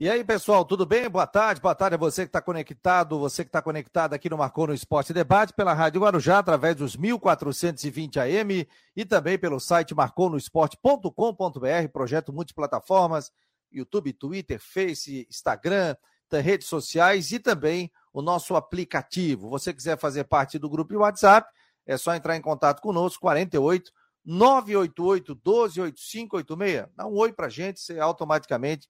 E aí, pessoal, tudo bem? Boa tarde, boa tarde a você que está conectado, você que está conectado aqui no Marcou no Esporte Debate, pela Rádio Guarujá, através dos 1420 AM e também pelo site marconosport.com.br, projeto multiplataformas, YouTube, Twitter, Face, Instagram, redes sociais e também o nosso aplicativo. Você quiser fazer parte do grupo de WhatsApp, é só entrar em contato conosco, 48 988 128586. Dá um oi pra gente, você automaticamente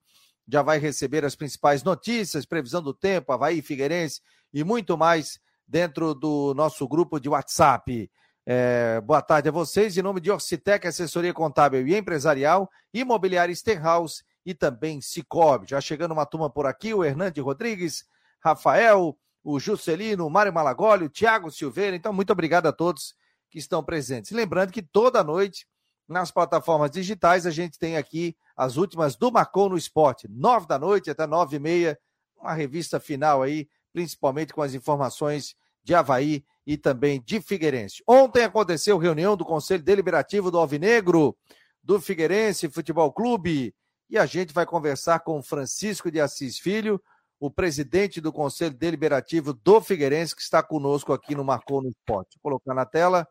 já vai receber as principais notícias, previsão do tempo, Havaí, Figueirense e muito mais dentro do nosso grupo de WhatsApp. É, boa tarde a vocês. Em nome de Orcitec, assessoria contábil e empresarial, imobiliária Stenhouse e também Cicobi. Já chegando uma turma por aqui, o Hernande Rodrigues, Rafael, o Juscelino, o Mário Malagoli, o Tiago Silveira. Então, muito obrigado a todos que estão presentes. Lembrando que toda noite, nas plataformas digitais, a gente tem aqui as últimas do Marcou no Esporte, nove da noite até nove e meia, uma revista final aí, principalmente com as informações de Havaí e também de Figueirense. Ontem aconteceu reunião do Conselho Deliberativo do Alvinegro, do Figueirense Futebol Clube, e a gente vai conversar com Francisco de Assis Filho, o presidente do Conselho Deliberativo do Figueirense, que está conosco aqui no Marcou no Esporte. Vou colocar na tela.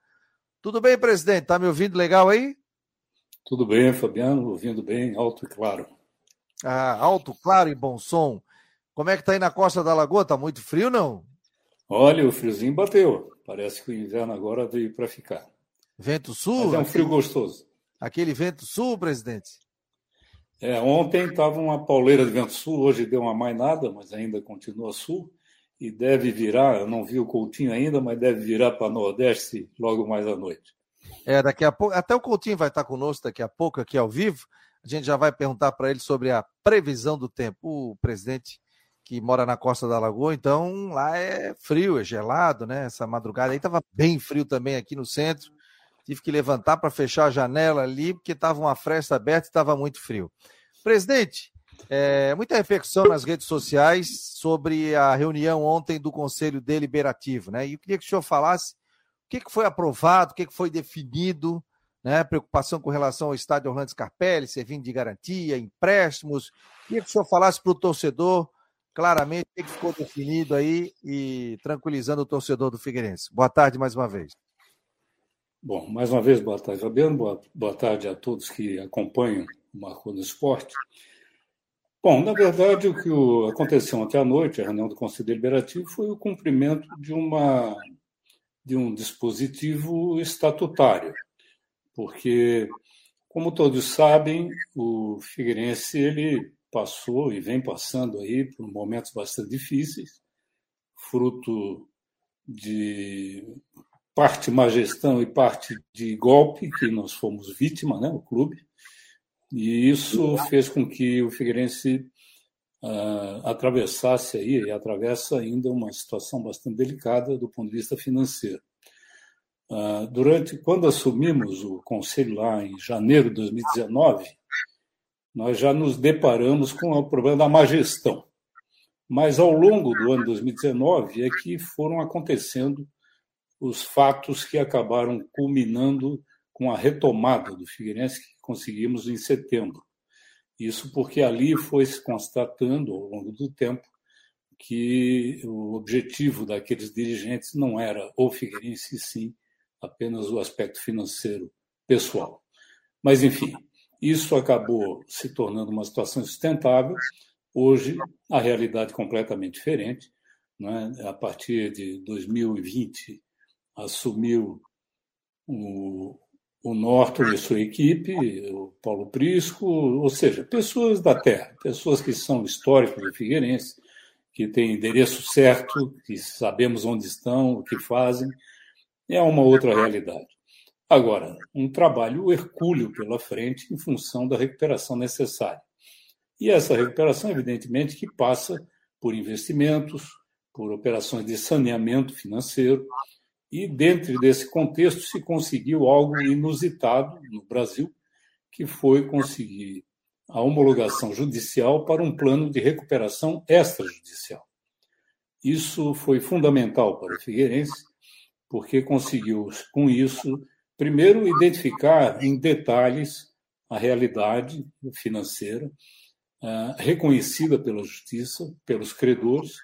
Tudo bem, presidente? Tá me ouvindo legal aí? Tudo bem, Fabiano, ouvindo bem, alto e claro. Ah, alto, claro e bom som. Como é que tá aí na costa da Lagoa? Tá muito frio, não? Olha, o friozinho bateu. Parece que o inverno agora veio para ficar. Vento sul? Mas é um frio gostoso. Aquele vento sul, presidente? É, ontem estava uma pauleira de vento sul, hoje deu uma mainada, mas ainda continua sul. E deve virar, eu não vi o Coutinho ainda, mas deve virar para Nordeste logo mais à noite. É, daqui a pouco, até o Coutinho vai estar conosco daqui a pouco aqui ao vivo. A gente já vai perguntar para ele sobre a previsão do tempo. O presidente que mora na costa da Lagoa, então lá é frio, é gelado, né? Essa madrugada aí estava bem frio também aqui no centro. Tive que levantar para fechar a janela ali, porque estava uma fresta aberta e estava muito frio. Presidente, é, muita reflexão nas redes sociais sobre a reunião ontem do Conselho Deliberativo, né? E eu queria que o senhor falasse que, que foi aprovado, o que, que foi definido, né? Preocupação com relação ao estádio Orlando Scarpelli, servindo de garantia, empréstimos. Queria que o senhor falasse para o torcedor claramente o que, que ficou definido aí e tranquilizando o torcedor do Figueirense. Boa tarde mais uma vez. Bom, mais uma vez, boa tarde, Fabiano. Boa, boa tarde a todos que acompanham o Marco no Esporte. Bom, na verdade, o que aconteceu ontem à noite, a reunião do Conselho Deliberativo, foi o cumprimento de uma de um dispositivo estatutário, porque, como todos sabem, o Figueirense ele passou e vem passando aí por momentos bastante difíceis, fruto de parte má gestão e parte de golpe que nós fomos vítima, né, o clube, e isso fez com que o Figueirense uh, atravessasse aí, e atravessa ainda uma situação bastante delicada do ponto de vista financeiro. Uh, durante quando assumimos o conselho lá em janeiro de 2019, nós já nos deparamos com o problema da má gestão. Mas ao longo do ano 2019 é que foram acontecendo os fatos que acabaram culminando com a retomada do Figueirense que conseguimos em setembro. Isso porque ali foi se constatando ao longo do tempo que o objetivo daqueles dirigentes não era o Figueirense, sim apenas o aspecto financeiro pessoal. Mas, enfim, isso acabou se tornando uma situação sustentável. Hoje, a realidade é completamente diferente. Né? A partir de 2020, assumiu o, o Norton e sua equipe, o Paulo Prisco, ou seja, pessoas da terra, pessoas que são históricos de Figueirense, que têm endereço certo, que sabemos onde estão, o que fazem, é uma outra realidade. Agora, um trabalho hercúleo pela frente em função da recuperação necessária. E essa recuperação, evidentemente, que passa por investimentos, por operações de saneamento financeiro, e dentro desse contexto se conseguiu algo inusitado no Brasil, que foi conseguir a homologação judicial para um plano de recuperação extrajudicial. Isso foi fundamental para o Figueirense, porque conseguiu, com isso, primeiro, identificar em detalhes a realidade financeira, uh, reconhecida pela justiça, pelos credores,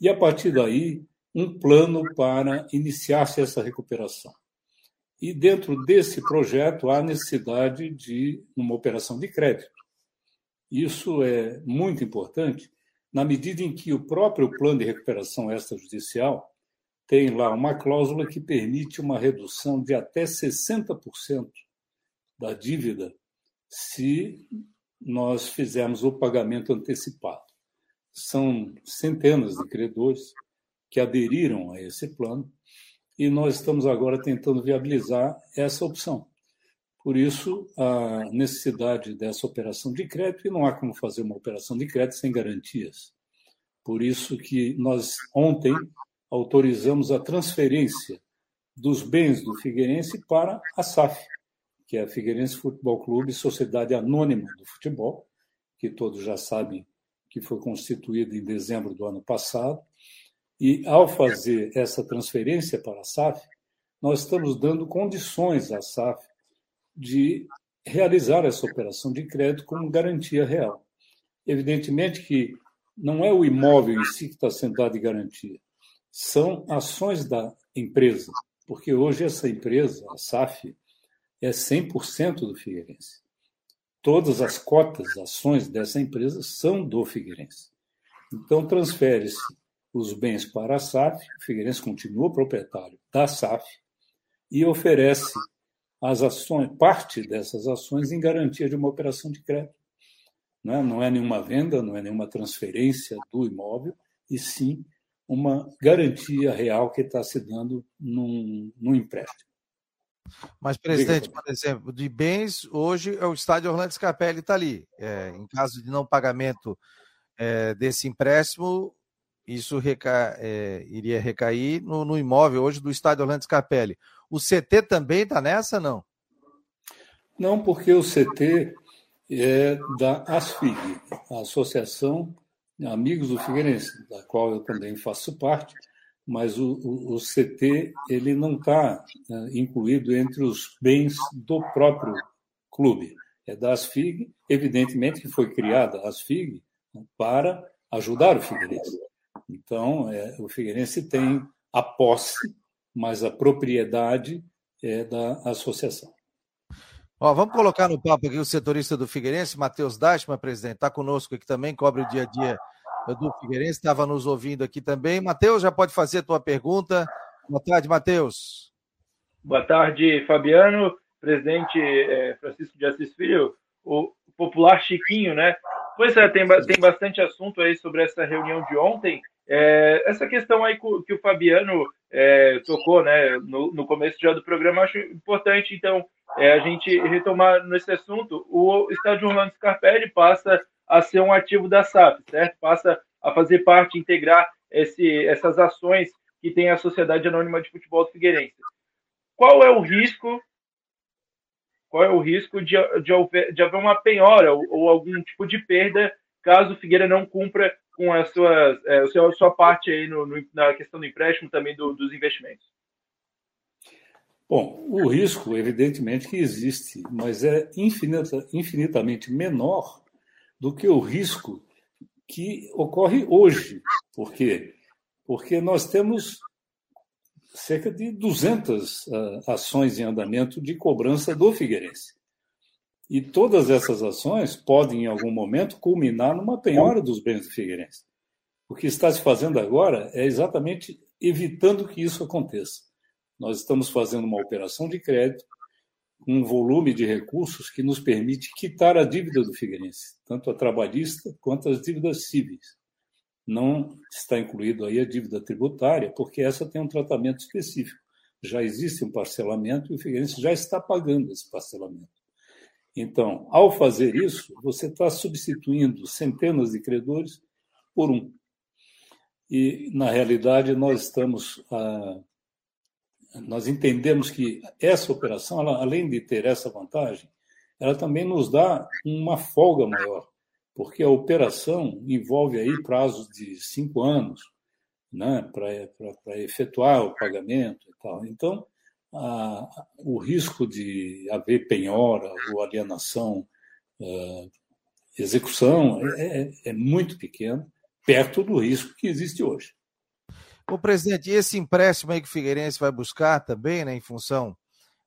e a partir daí um plano para iniciar-se essa recuperação. E dentro desse projeto há necessidade de uma operação de crédito. Isso é muito importante na medida em que o próprio plano de recuperação extrajudicial tem lá uma cláusula que permite uma redução de até 60% da dívida se nós fizermos o pagamento antecipado. São centenas de credores que aderiram a esse plano e nós estamos agora tentando viabilizar essa opção. Por isso, a necessidade dessa operação de crédito, e não há como fazer uma operação de crédito sem garantias. Por isso que nós ontem autorizamos a transferência dos bens do Figueirense para a SAF, que é a Figueirense Futebol Clube, Sociedade Anônima do Futebol, que todos já sabem que foi constituída em dezembro do ano passado. E, ao fazer essa transferência para a SAF, nós estamos dando condições à SAF de realizar essa operação de crédito como garantia real. Evidentemente que não é o imóvel em si que está sendo dado garantia, são ações da empresa, porque hoje essa empresa, a SAF, é 100% do Figueirense. Todas as cotas, ações dessa empresa são do Figueirense. Então, transfere-se os bens para a SAF, o Figueirense continua proprietário da SAF e oferece as ações, parte dessas ações em garantia de uma operação de crédito. Não é, não é nenhuma venda, não é nenhuma transferência do imóvel, e sim uma garantia real que está se dando num, num empréstimo. Mas, presidente, por exemplo, de bens, hoje é o estádio Orlando Scarpelli está ali. É, em caso de não pagamento é, desse empréstimo, isso reca... é, iria recair no, no, imóvel hoje do estádio Orlando Scarpelli. O CT também está nessa, não? Não, porque o CT é da ASFIG, a Associação Amigos do Figueirense, da qual eu também faço parte, mas o, o, o CT ele não está né, incluído entre os bens do próprio clube. É da ASFIG, evidentemente que foi criada a ASFIG né, para ajudar o Figueirense. Então, é, o Figueirense tem a posse, mas a propriedade é da associação. Ó, vamos colocar no papo aqui o setorista do Figueirense, Matheus Dashman, presidente, está conosco aqui também, cobre o dia a dia do Figueirense, estava nos ouvindo aqui também. Matheus, já pode fazer a tua pergunta. Boa tarde, Matheus. Boa tarde, Fabiano, presidente é, Francisco de Assis Filho, o popular Chiquinho, né? Pois é, tem, tem bastante assunto aí sobre essa reunião de ontem. É, essa questão aí que o Fabiano é, tocou né, no, no, começo já do programa, acho importante, então, é, a gente retomar nesse assunto. O estádio Orlando Scarpelli passa a ser um ativo da SAP, certo? Passa a fazer parte, integrar esse, essas ações que tem a Sociedade Anônima de Futebol do Figueirense. Qual é o risco? Qual é o risco de, de, haver, de haver uma penhora ou, ou, algum tipo de perda caso o Figueira não cumpra com a sua, é, a sua, a sua parte aí no, no, na questão do empréstimo também do, dos investimentos? Bom, o risco, evidentemente, que existe, mas é infinita, infinitamente menor do que o risco que ocorre hoje. Por quê? Porque nós temos cerca de 200 uh, ah, ações em andamento de cobrança do Figueirense. E todas essas ações podem, em algum momento, culminar numa penhora dos bens do Figueirense. O que está se fazendo agora é exatamente evitando que isso aconteça. Nós estamos fazendo uma operação de crédito um volume de recursos que nos permite quitar a dívida do Figueirense, tanto a trabalhista quanto as dívidas cíveis. Não está incluído aí a dívida tributária, porque essa tem um tratamento específico. Já existe um parcelamento e o Figueirense já está pagando esse parcelamento. Então, ao fazer isso, você está substituindo centenas de credores por um. E, na realidade, nós estamos ah, nós entendemos que essa operação, ela, além de ter essa vantagem, ela também nos dá uma folga maior, porque a operação envolve aí prazos de cinco anos né, para efetuar o pagamento e tal. Então, a, o risco de haver penhora ou alienação uh, execução é, é, é muito pequena, perto do risco que existe hoje. O presidente, e esse empréstimo aí que o Figueirense vai buscar também, né, em função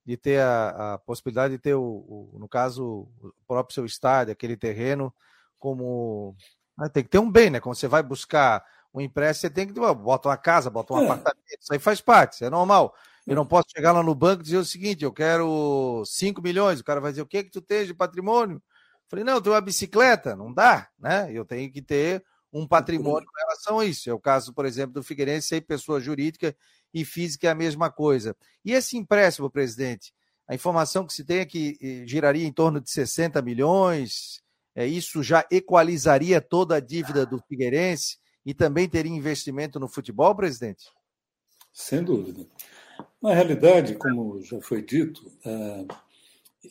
de ter a, a possibilidade de ter, o, o, no caso, o próprio seu estádio, aquele terreno, como. Né, tem que ter um bem, né? Quando você vai buscar um empréstimo, você tem que. Bota uma casa, bota um é. apartamento, isso aí faz parte, isso é normal. Eu não posso chegar lá no banco e dizer o seguinte: eu quero 5 milhões. O cara vai dizer: o que que tu tens de patrimônio? Eu falei: não, eu tenho uma bicicleta, não dá, né? Eu tenho que ter um patrimônio com relação a isso. É o caso, por exemplo, do Figueirense, sem pessoa jurídica e física é a mesma coisa. E esse empréstimo, presidente, a informação que se tem é que eh, giraria em torno de 60 milhões, é, isso já equalizaria toda a dívida do Figueirense e também teria investimento no futebol, presidente? Sem dúvida. Na realidade, como já foi dito, eh,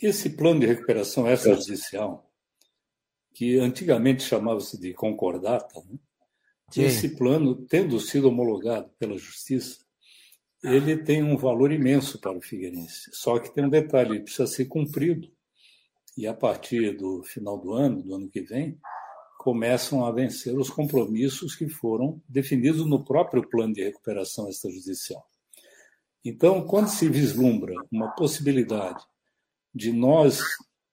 esse plano de recuperação extrajudicial que antigamente chamava-se de concordata, né? esse plano, tendo sido homologado pela Justiça, ele tem um valor imenso para o Figueirense. Só que tem um detalhe, ele precisa ser cumprido. E a partir do final do ano, do ano que vem, começam a vencer os compromissos que foram definidos no próprio plano de recuperação extrajudicial. Então, quando se vislumbra uma possibilidade de nós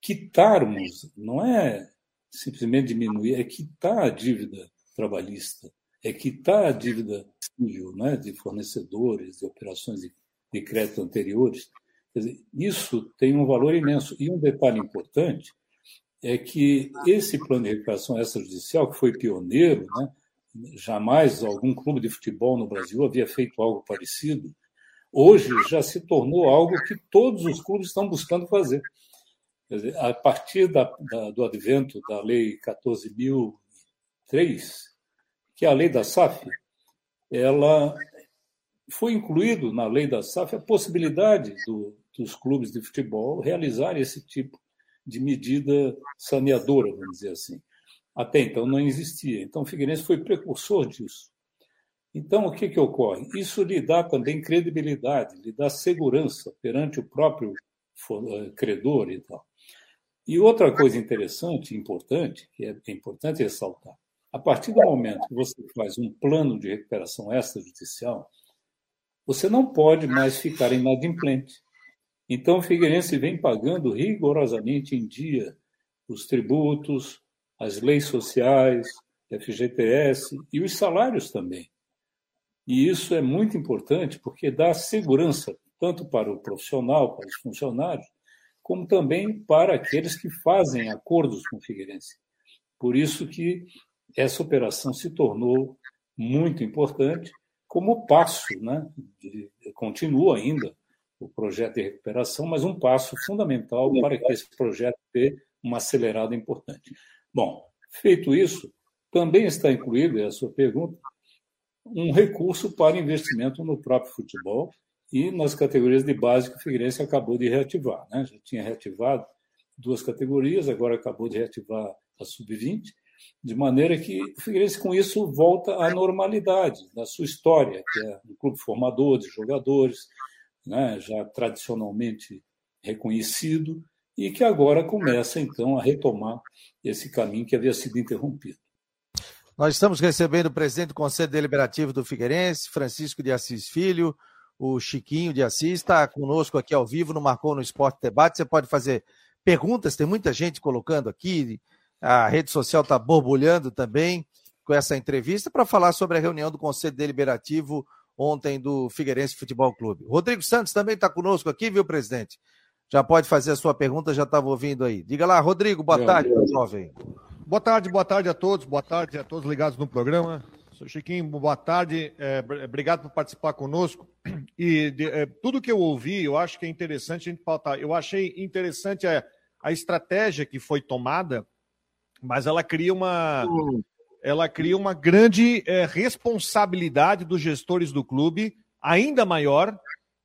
quitarmos, não é simplesmente diminuir, é quitar a dívida trabalhista, é quitar a dívida civil, né, de fornecedores, de operações de, de crédito anteriores. Dizer, isso tem um valor imenso. E um detalhe importante é que esse plano de recuperação extrajudicial, que foi pioneiro, né, jamais algum clube de futebol no Brasil havia feito algo parecido, hoje já se tornou algo que todos os clubes estão buscando fazer. Dizer, a partir da, da, do advento da Lei 14.003, que é a lei da SAF, ela foi incluído na lei da SAF a possibilidade do, dos clubes de futebol realizar esse tipo de medida saneadora, vamos dizer assim. Até então não existia. Então o Figueirense foi precursor disso. Então o que, que ocorre? Isso lhe dá também credibilidade, lhe dá segurança perante o próprio eh, credor e tal. E outra coisa interessante, importante, que é importante ressaltar, a partir do momento que você faz um plano de recuperação extrajudicial, você não pode mais ficar inadimplente. Então, o Figueirense vem pagando rigorosamente em dia os tributos, as leis sociais, FGTS e os salários também. E isso é muito importante porque dá segurança tanto para o profissional, para os funcionários, como também para aqueles que fazem acordos com o Figueirense. Por isso que essa operação se tornou muito importante como passo, né? De, continua ainda o projeto de recuperação, mas um passo fundamental para que esse projeto tenha uma acelerada importante. Bom, feito isso, também está incluído, é a sua pergunta, um recurso para investimento no próprio futebol, e nas categorias de base que o Figueirense acabou de reativar. Né? Já tinha reativado duas categorias, agora acabou de reativar a sub-20, de maneira que o Figueirense com isso volta à normalidade da sua história, que é um clube formador de jogadores, né, já tradicionalmente reconhecido, e que agora começa então a retomar esse caminho que havia sido interrompido. Nós estamos recebendo o presidente do Conselho Deliberativo do Figueirense, Francisco de Assis Filho, o Chiquinho de Assis está conosco aqui ao vivo no Marcou no Esporte Debate. Você pode fazer perguntas, tem muita gente colocando aqui, a rede social está borbulhando também com essa entrevista para falar sobre a reunião do Conselho Deliberativo ontem do Figueirense Futebol Clube. Rodrigo Santos também está conosco aqui, viu, presidente? Já pode fazer a sua pergunta, já estava ouvindo aí. Diga lá, Rodrigo, boa Meu tarde, Deus. jovem. Boa tarde, boa tarde a todos, boa tarde a todos ligados no programa. Sou Chiquinho, boa tarde, é, obrigado por participar conosco. E de, é, tudo que eu ouvi, eu acho que é interessante a gente pautar. Eu achei interessante a, a estratégia que foi tomada, mas ela cria uma, ela cria uma grande é, responsabilidade dos gestores do clube, ainda maior,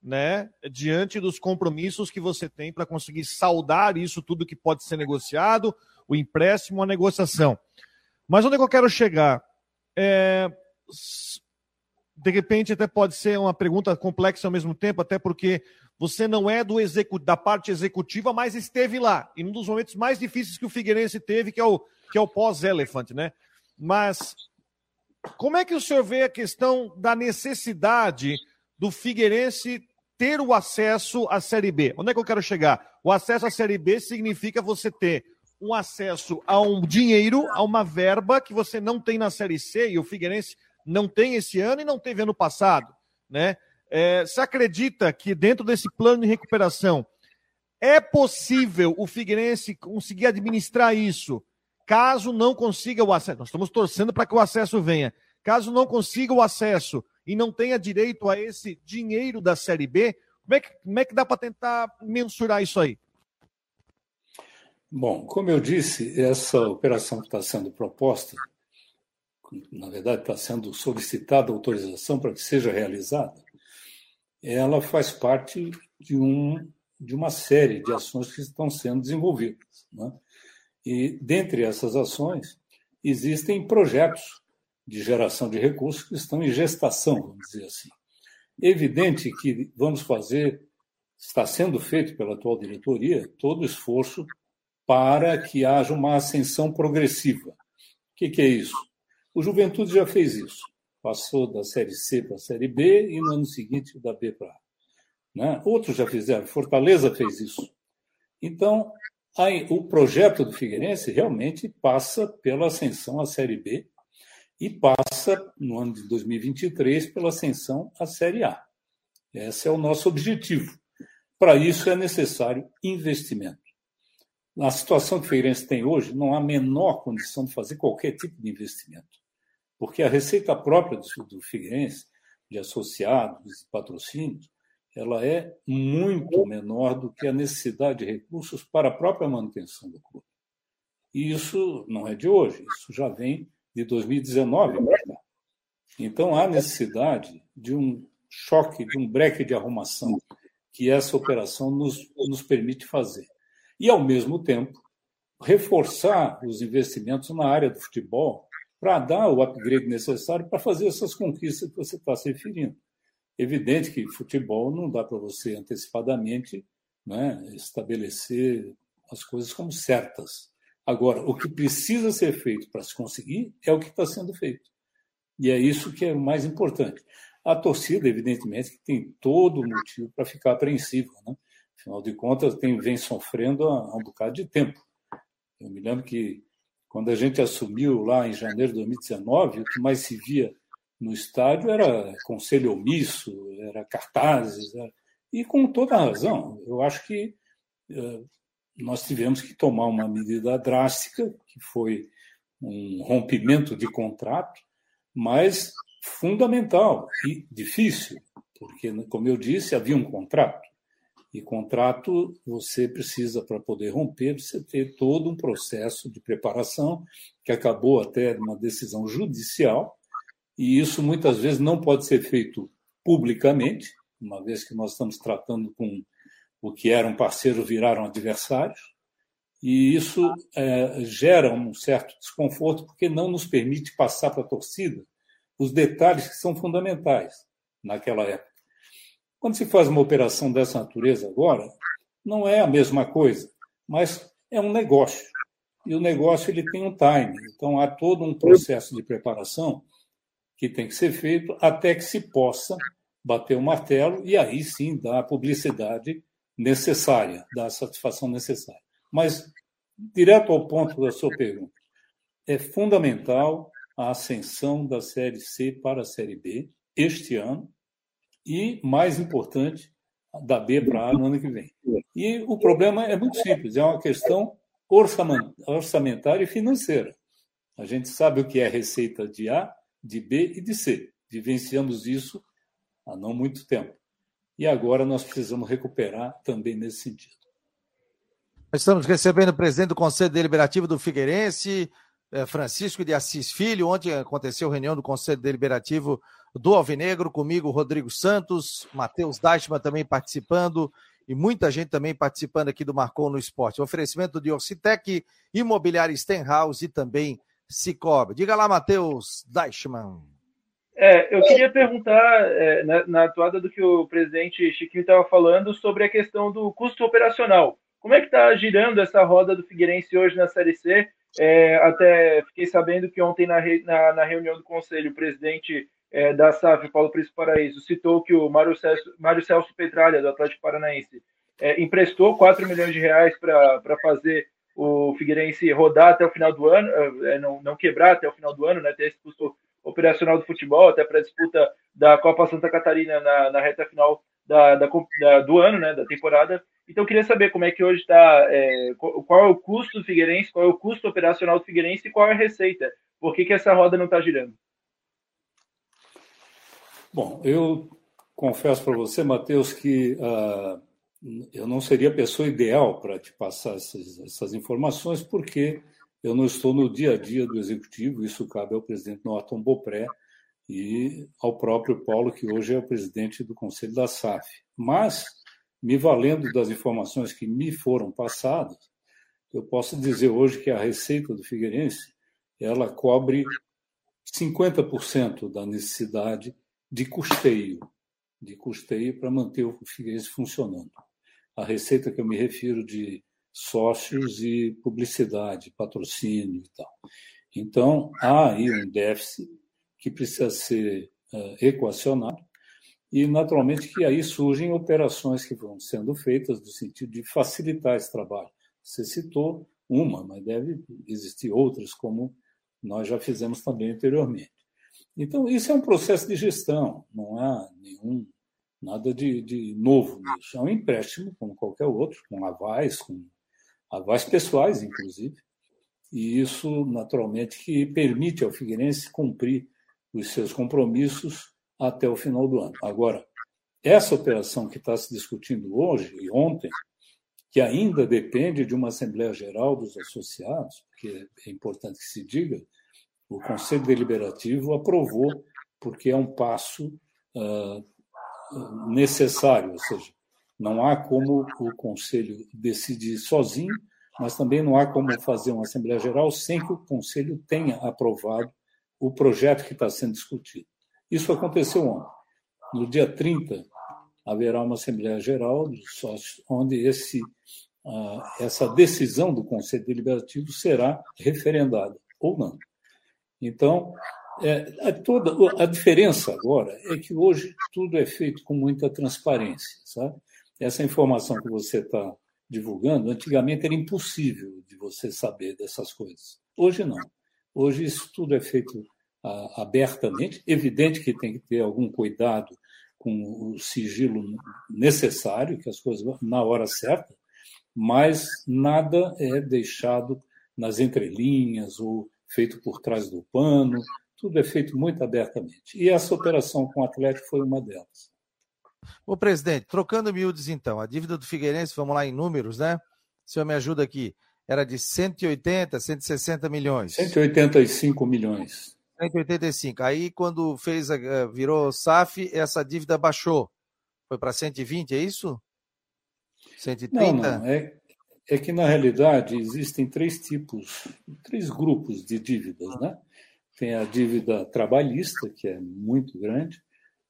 né, diante dos compromissos que você tem para conseguir saldar isso tudo que pode ser negociado, o empréstimo, a negociação. Mas onde é que eu quero chegar? É, de repente, até pode ser uma pergunta complexa ao mesmo tempo, até porque você não é do execu da parte executiva, mas esteve lá. E um dos momentos mais difíceis que o Figueirense teve, que é o, que é o pós-Elephant, né? Mas como é que o senhor vê a questão da necessidade do Figueirense ter o acesso à Série B? Onde é que eu quero chegar? O acesso à Série B significa você ter um acesso a um dinheiro, a uma verba que você não tem na Série C, e o Figueirense não tem esse ano e não teve ano passado, né? É, você acredita que dentro desse plano de recuperação é possível o Figueirense conseguir administrar isso, caso não consiga o acesso? Nós estamos torcendo para que o acesso venha. Caso não consiga o acesso e não tenha direito a esse dinheiro da Série B, como é que, como é que dá para tentar mensurar isso aí? Bom, como eu disse, essa operação que está sendo proposta, na verdade está sendo solicitada autorização para que seja realizada, ela faz parte de, um, de uma série de ações que estão sendo desenvolvidas. Né? E, dentre essas ações, existem projetos de geração de recursos que estão em gestação, vamos dizer assim. Evidente que vamos fazer, está sendo feito pela atual diretoria, todo o esforço para que haja uma ascensão progressiva. O que, que é isso? O Juventude já fez isso. Passou da Série C para a Série B e no ano seguinte da B para A. Né? Outros já fizeram. Fortaleza fez isso. Então, aí, o projeto do Figueirense realmente passa pela ascensão à Série B e passa, no ano de 2023, pela ascensão à Série A. Esse é o nosso objetivo. Para isso é necessário investimento na situação que o Figueirense tem hoje, não há menor condição de fazer qualquer tipo de investimento. Porque a receita própria do, do Figueirense, de associados e patrocínios, ela é muito menor do que a necessidade de recursos para a própria manutenção do clube. E isso não é de hoje, isso já vem de 2019 Então há necessidade de um choque, de um breque de arrumação que essa operação nos, nos permite fazer e, ao mesmo tempo, reforçar os investimentos na área do futebol para dar o upgrade necessário para fazer essas conquistas que você está se referindo. Evidente que futebol não dá para você antecipadamente né, estabelecer as coisas como certas. Agora, o que precisa ser feito para se conseguir é o que está sendo feito. E é isso que é o mais importante. A torcida, evidentemente, tem todo motivo para ficar apreensiva. Né? Afinal de contas, tem, vem sofrendo há um bocado de tempo. Eu me lembro que quando a gente assumiu lá em janeiro de 2019, o que mais se via no estádio era conselho omisso, era cartazes, era... e com toda a razão. Eu acho que uh, nós tivemos que tomar uma medida drástica, que foi um rompimento de contrato, mas fundamental e difícil, porque, como eu disse, havia um contrato. E contrato, você precisa, para poder romper, você ter todo um processo de preparação, que acabou até numa decisão judicial, e isso muitas vezes não pode ser feito publicamente, uma vez que nós estamos tratando com o que eram parceiros viraram adversários, e isso é, gera um certo desconforto, porque não nos permite passar para a torcida os detalhes que são fundamentais naquela época. Quando se faz uma operação dessa natureza agora, não é a mesma coisa, mas é um negócio. E o negócio ele tem um time. Então há todo um processo de preparação que tem que ser feito até que se possa bater o martelo e aí sim dar a publicidade necessária, dar a satisfação necessária. Mas, direto ao ponto da sua pergunta, é fundamental a ascensão da Série C para a Série B este ano, e, mais importante, da B para A no ano que vem. E o problema é muito simples, é uma questão orçamentária e financeira. A gente sabe o que é receita de A, de B e de C. Vivenciamos isso há não muito tempo. E agora nós precisamos recuperar também nesse sentido. Estamos recebendo o presidente do Conselho Deliberativo do Figueirense, eh, Francisco de Assis Filho. Ontem aconteceu a reunião do Conselho Deliberativo do Alvinegro, comigo Rodrigo Santos, Matheus Deichmann também participando e muita gente também participando aqui do Marcou no Esporte. Oferecimento de Orcitec, Imobiliária Stenhouse e também Cicobi. Diga lá, Matheus Deichmann. É, eu queria perguntar, é, na, na atuada do que o presidente Chiquinho estava falando, sobre a questão do custo operacional. Como é que está girando essa roda do Figueirense hoje na Série C? É, até fiquei sabendo que ontem na, na, na reunião do conselho, o presidente é, da SAF, Paulo Príncipe Paraíso, citou que o Mário Celso, Mário Celso Petralha, do Atlético Paranaense, é, emprestou 4 milhões de reais para fazer o Figueirense rodar até o final do ano, é, não, não quebrar até o final do ano, né, ter esse custo operacional do futebol, até para a disputa da Copa Santa Catarina na, na reta final da, da, da, do ano, né, da temporada. Então, queria saber como é que hoje está, é, qual é o custo do Figueirense, qual é o custo operacional do Figueirense e qual é a receita. Por que, que essa roda não está girando? Bom, eu confesso para você, Matheus, que uh, eu não seria a pessoa ideal para te passar essas, essas, informações, porque eu não estou no dia a dia do executivo, isso cabe ao presidente Norton Bopré e ao próprio Paulo, que hoje é o presidente do Conselho da SAF. Mas, me valendo das informações que me foram passadas, eu posso dizer hoje que a receita do Figueirense ela cobre 50% da necessidade de custeio, de custeio para manter o Figueirense funcionando. A receita que eu me refiro de sócios e publicidade, patrocínio e tal. Então, há aí um déficit que precisa ser uh, equacionado e, naturalmente, que aí surgem operações que vão sendo feitas no sentido de facilitar esse trabalho. Você citou uma, mas deve existir outras, como nós já fizemos também anteriormente. Então, isso é um processo de gestão, não há nenhum nada de, de novo nisso. É um empréstimo, como qualquer outro, com avais, com avais pessoais, inclusive, e isso, naturalmente, que permite ao Figueirense cumprir os seus compromissos até o final do ano. Agora, essa operação que está se discutindo hoje e ontem, que ainda depende de uma Assembleia Geral dos associados, porque é importante que se diga, o Conselho Deliberativo aprovou, porque é um passo uh, necessário, ou seja, não há como o Conselho decidir sozinho, mas também não há como fazer uma Assembleia Geral sem que o Conselho tenha aprovado o projeto que está sendo discutido. Isso aconteceu ontem. No dia 30, haverá uma Assembleia Geral dos sócios, onde esse, uh, essa decisão do Conselho Deliberativo será referendada, ou não. Então, é, a, toda, a diferença agora é que hoje tudo é feito com muita transparência, sabe? Essa informação que você está divulgando, antigamente era impossível de você saber dessas coisas. Hoje não. Hoje isso tudo é feito ah, abertamente. Evidente que tem que ter algum cuidado com o sigilo necessário, que as coisas na hora certa, mas nada é deixado nas entrelinhas ou feito por trás do pano, tudo é feito muito abertamente. E essa operação com o Atlético foi uma delas. Ô, presidente, trocando miúdos então, a dívida do Figueirense, vamos lá em números, né? O senhor me ajuda aqui. Era de 180, 160 milhões. 185 milhões. 185. Aí, quando fez, a, virou SAF, essa dívida baixou. Foi para 120, é isso? 130? Não, não. É, é que, na realidade, existem três tipos, três grupos de dívidas, né? Tem a dívida trabalhista, que é muito grande,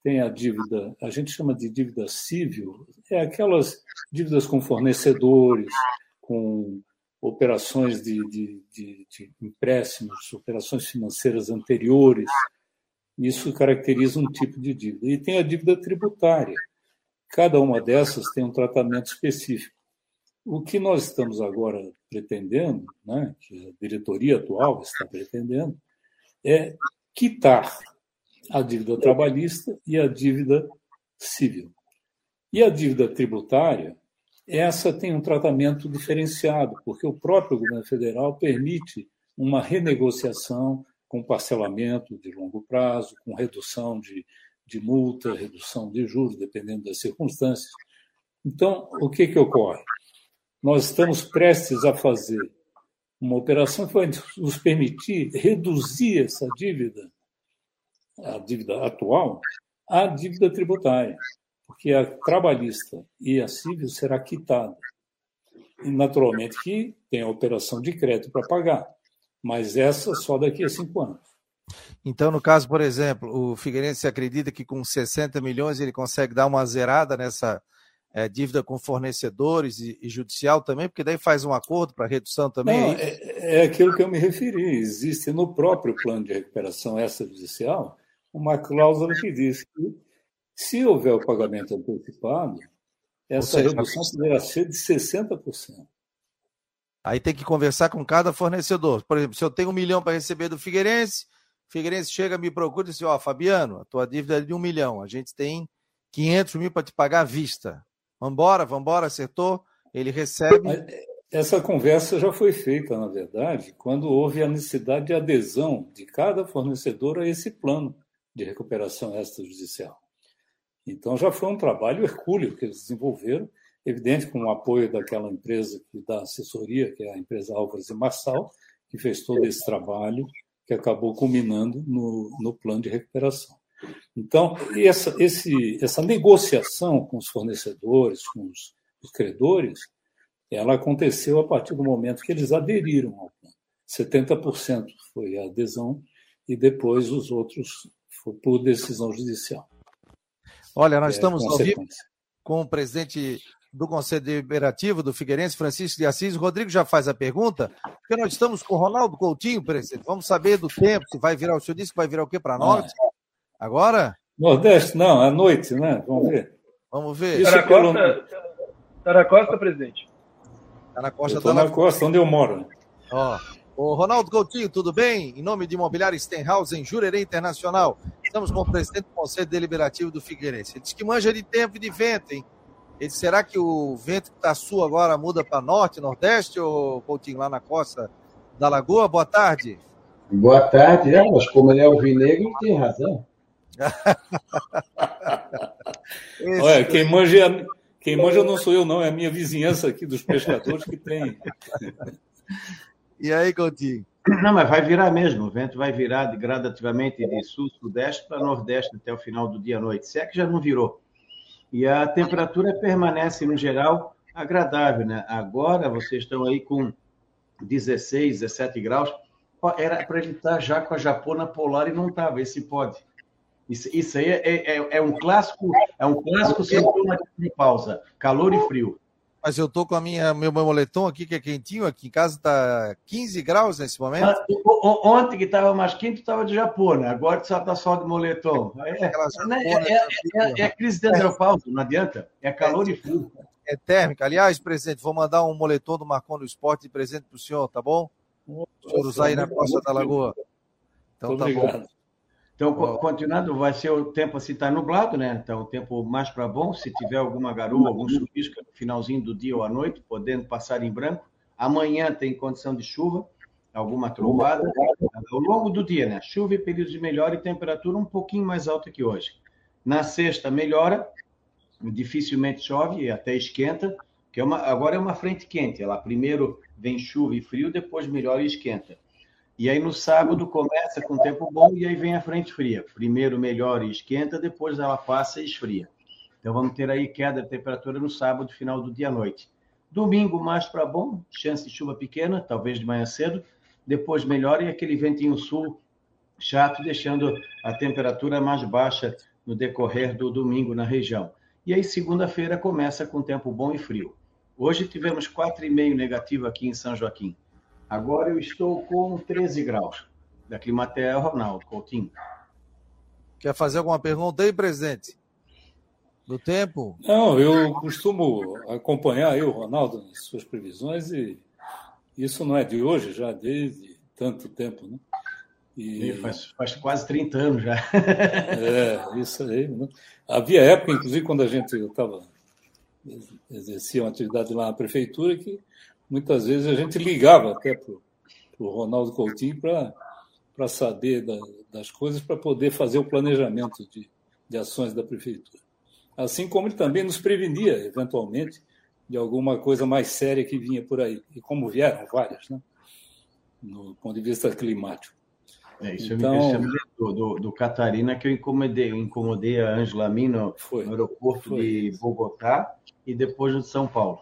tem a dívida, a gente chama de dívida civil, é aquelas dívidas com fornecedores, com operações de, de, de, de empréstimos, operações financeiras anteriores. Isso caracteriza um tipo de dívida. E tem a dívida tributária. Cada uma dessas tem um tratamento específico. O que nós estamos agora pretendendo, né, que a diretoria atual está pretendendo, é quitar a dívida trabalhista e a dívida civil. E a dívida tributária, essa tem um tratamento diferenciado, porque o próprio governo federal permite uma renegociação com parcelamento de longo prazo, com redução de, de multa, redução de juros, dependendo das circunstâncias. Então, o que, que ocorre? Nós estamos prestes a fazer uma operação que vai nos permitir reduzir essa dívida, a dívida atual, à dívida tributária, porque a trabalhista e a civil será quitada. E, naturalmente que tem a operação de crédito para pagar, mas essa só daqui a cinco anos. Então, no caso, por exemplo, o Figueirense acredita que com 60 milhões ele consegue dar uma zerada nessa, é, dívida com fornecedores e, e, judicial também, porque daí faz um acordo para redução também. Não, é, é, aquilo que eu me referi. Existe no próprio plano de recuperação extrajudicial uma cláusula que diz que, se houver o pagamento antecipado, essa seja, redução poderá ser de 60%. Aí tem que conversar com cada fornecedor. Por exemplo, se eu tenho um milhão para receber do Figueirense, o Figueirense chega, me procura e diz: Ó, oh, Fabiano, a tua dívida é de um milhão, a gente tem 500 mil para te pagar à vista. Vambora, vambora, acertou. Ele recebe. Essa conversa já foi feita, na verdade, quando houve a necessidade de adesão de cada fornecedor a esse plano de recuperação extrajudicial. Então já foi um trabalho hercúleo que eles desenvolveram, evidente com o apoio daquela empresa que dá assessoria, que é a empresa Álvares e Marçal, que fez todo esse trabalho que acabou culminando no, no plano de recuperação. Então, essa, esse, essa negociação com os fornecedores, com os, os credores, ela aconteceu a partir do momento que eles aderiram ao plano. 70% foi a adesão e depois os outros por decisão judicial. Olha, nós é, estamos ao vivo com o presidente do Conselho Deliberativo do Figueirense, Francisco de Assis. O Rodrigo já faz a pergunta, porque nós estamos com o Ronaldo Coutinho, presidente. Vamos saber do tempo, se vai virar, o senhor disse que vai virar o quê para norte? Ah. Agora? Nordeste, não, à noite, né? Vamos ver. Vamos ver. Está na, costa, tá na costa, presidente? Está na costa da na costa, onde eu moro. Ó. O Ronaldo Coutinho, tudo bem? Em nome de Imobiliário Stenhouse, em Jurerê Internacional. Estamos com o presidente do Conselho Deliberativo do Figueirense. Ele diz que manja de tempo e de vento, hein? Ele disse, será que o vento que está sul agora muda para norte, nordeste, ou Coutinho, lá na costa da Lagoa? Boa tarde. Boa tarde, é, mas como ele é alvinegro, ele tem razão. Olha, quem manja, quem manja não sou eu, não, é a minha vizinhança aqui dos pescadores que tem. E aí, Coutinho? Não, mas vai virar mesmo. O vento vai virar gradativamente de sul, sudeste para nordeste até o final do dia à noite. Se é que já não virou. E a temperatura permanece, no geral, agradável, né? Agora vocês estão aí com 16, 17 graus. Era para ele estar já com a japona polar e não estava. Vê se pode. Isso, isso aí é, é, é, um clássico, é um clássico sintoma de pausa, calor e frio. Mas eu tô com a minha meu, meu moletom aqui que é quentinho, aqui em casa tá 15 graus nesse momento. Ah, ontem que estava mais quente, estava de japona, agora só tá só de moletom. É, é, é, é, crise de andropausa, não adianta. É calor e frio. É térmica. Aliás, presidente, vou mandar um moletom do Marcon do Esporte de presente para o senhor, tá bom? O senhor usar aí na costa da Lagoa. Então tá bom. Então, continuando, vai ser o tempo assim, está nublado, né? Então, o tempo mais para bom. Se tiver alguma garoa, algum chuvisco no finalzinho do dia ou à noite, podendo passar em branco. Amanhã tem condição de chuva, alguma trovada. Ao longo do dia, né? Chuva e períodos de melhora e temperatura um pouquinho mais alta que hoje. Na sexta, melhora, dificilmente chove e até esquenta, que é uma, agora é uma frente quente. Ela primeiro vem chuva e frio, depois melhora e esquenta. E aí no sábado começa com tempo bom e aí vem a frente fria. Primeiro melhora e esquenta, depois ela passa e esfria. Então vamos ter aí queda de temperatura no sábado, final do dia à noite. Domingo mais para bom, chance de chuva pequena, talvez de manhã cedo. Depois melhora e aquele ventinho sul chato, deixando a temperatura mais baixa no decorrer do domingo na região. E aí segunda-feira começa com tempo bom e frio. Hoje tivemos 4,5 negativo aqui em São Joaquim. Agora eu estou com 13 graus. Da Climatea, Ronaldo Coutinho. Quer fazer alguma pergunta aí, presidente? Do tempo? Não, eu costumo acompanhar eu, Ronaldo, nas suas previsões e isso não é de hoje, já desde tanto tempo, né? E... Faz, faz, quase 30 anos já. é, isso aí. Né? Havia época, inclusive, quando a gente estava exercia uma atividade lá na prefeitura, que muitas vezes a gente ligava até para o Ronaldo Coutinho para saber da, das coisas, para poder fazer o planejamento de, de ações da prefeitura. Assim como ele também nos prevenia, eventualmente, de alguma coisa mais séria que vinha por aí. E como vieram várias, né? no ponto de vista climático. É, isso então, me do, do, do, Catarina que eu incomodei, eu incomodei a Angela Mino no aeroporto foi. de Bogotá e depois de São Paulo.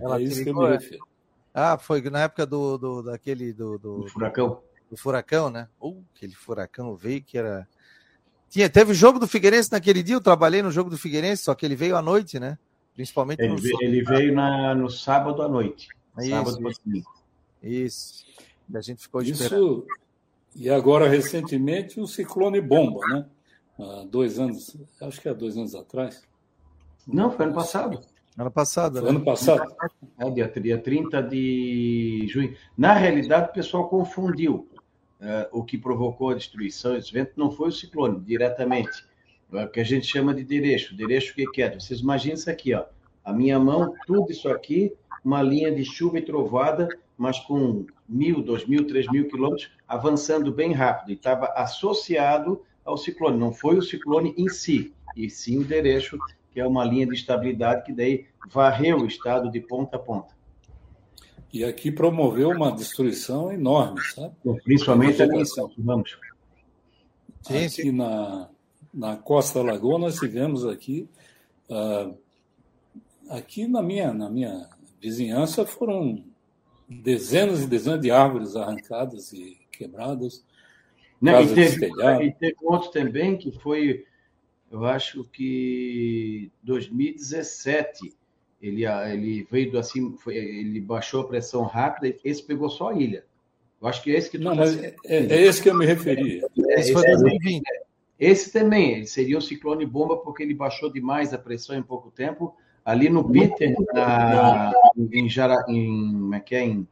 Ela é isso que eu me refiro. Ah, foi na época do, do daquele do, do, do furacão. Do furacão, né? Uh, aquele furacão veio que era Tinha, teve o jogo do Figueirense naquele dia, eu trabalhei no jogo do Figueirense, só que ele veio à noite, né? Principalmente ele, veio, ele veio na, no sábado à noite. Isso, sábado isso. isso. A gente ficou Isso, esperando. E agora, recentemente, o ciclone bomba, né? Há dois anos, acho que há dois anos atrás. Não, foi ano passado. Ano passado, né? Ano passado. É, dia, dia 30 de junho. Na realidade, o pessoal confundiu. Uh, o que provocou a destruição esse vento não foi o ciclone, diretamente. É o que a gente chama de derecho. Derecho, o que, é? Vocês imaginam isso aqui, ó. A minha mão, tudo isso aqui, uma linha de chuva e trovada, mas com mil, dois mil, três mil quilômetros, avançando bem rápido. E estava associado ao ciclone. Não foi o ciclone em si, e sim o derecho que é uma linha de estabilidade que daí varreu o estado de ponta a ponta. E aqui promoveu uma destruição enorme, sabe? Principalmente a Vamos. Sim, aqui na, na Costa da Lagoa nós tivemos aqui, uh, aqui na minha, na minha vizinhança foram dezenas e dezenas de árvores arrancadas e quebradas. Não, e, teve, e teve outro também que foi eu acho que 2017 ele, ele veio do assim, foi, ele baixou a pressão rápida, esse pegou só a ilha. Eu acho que é esse que tu Não, tá mas é, é, esse que eu me referi. É, esse, foi 2020. Esse também, ele seria um ciclone bomba porque ele baixou demais a pressão em pouco tempo. Ali no Peter, na, em, Jara, em, como é que é, em,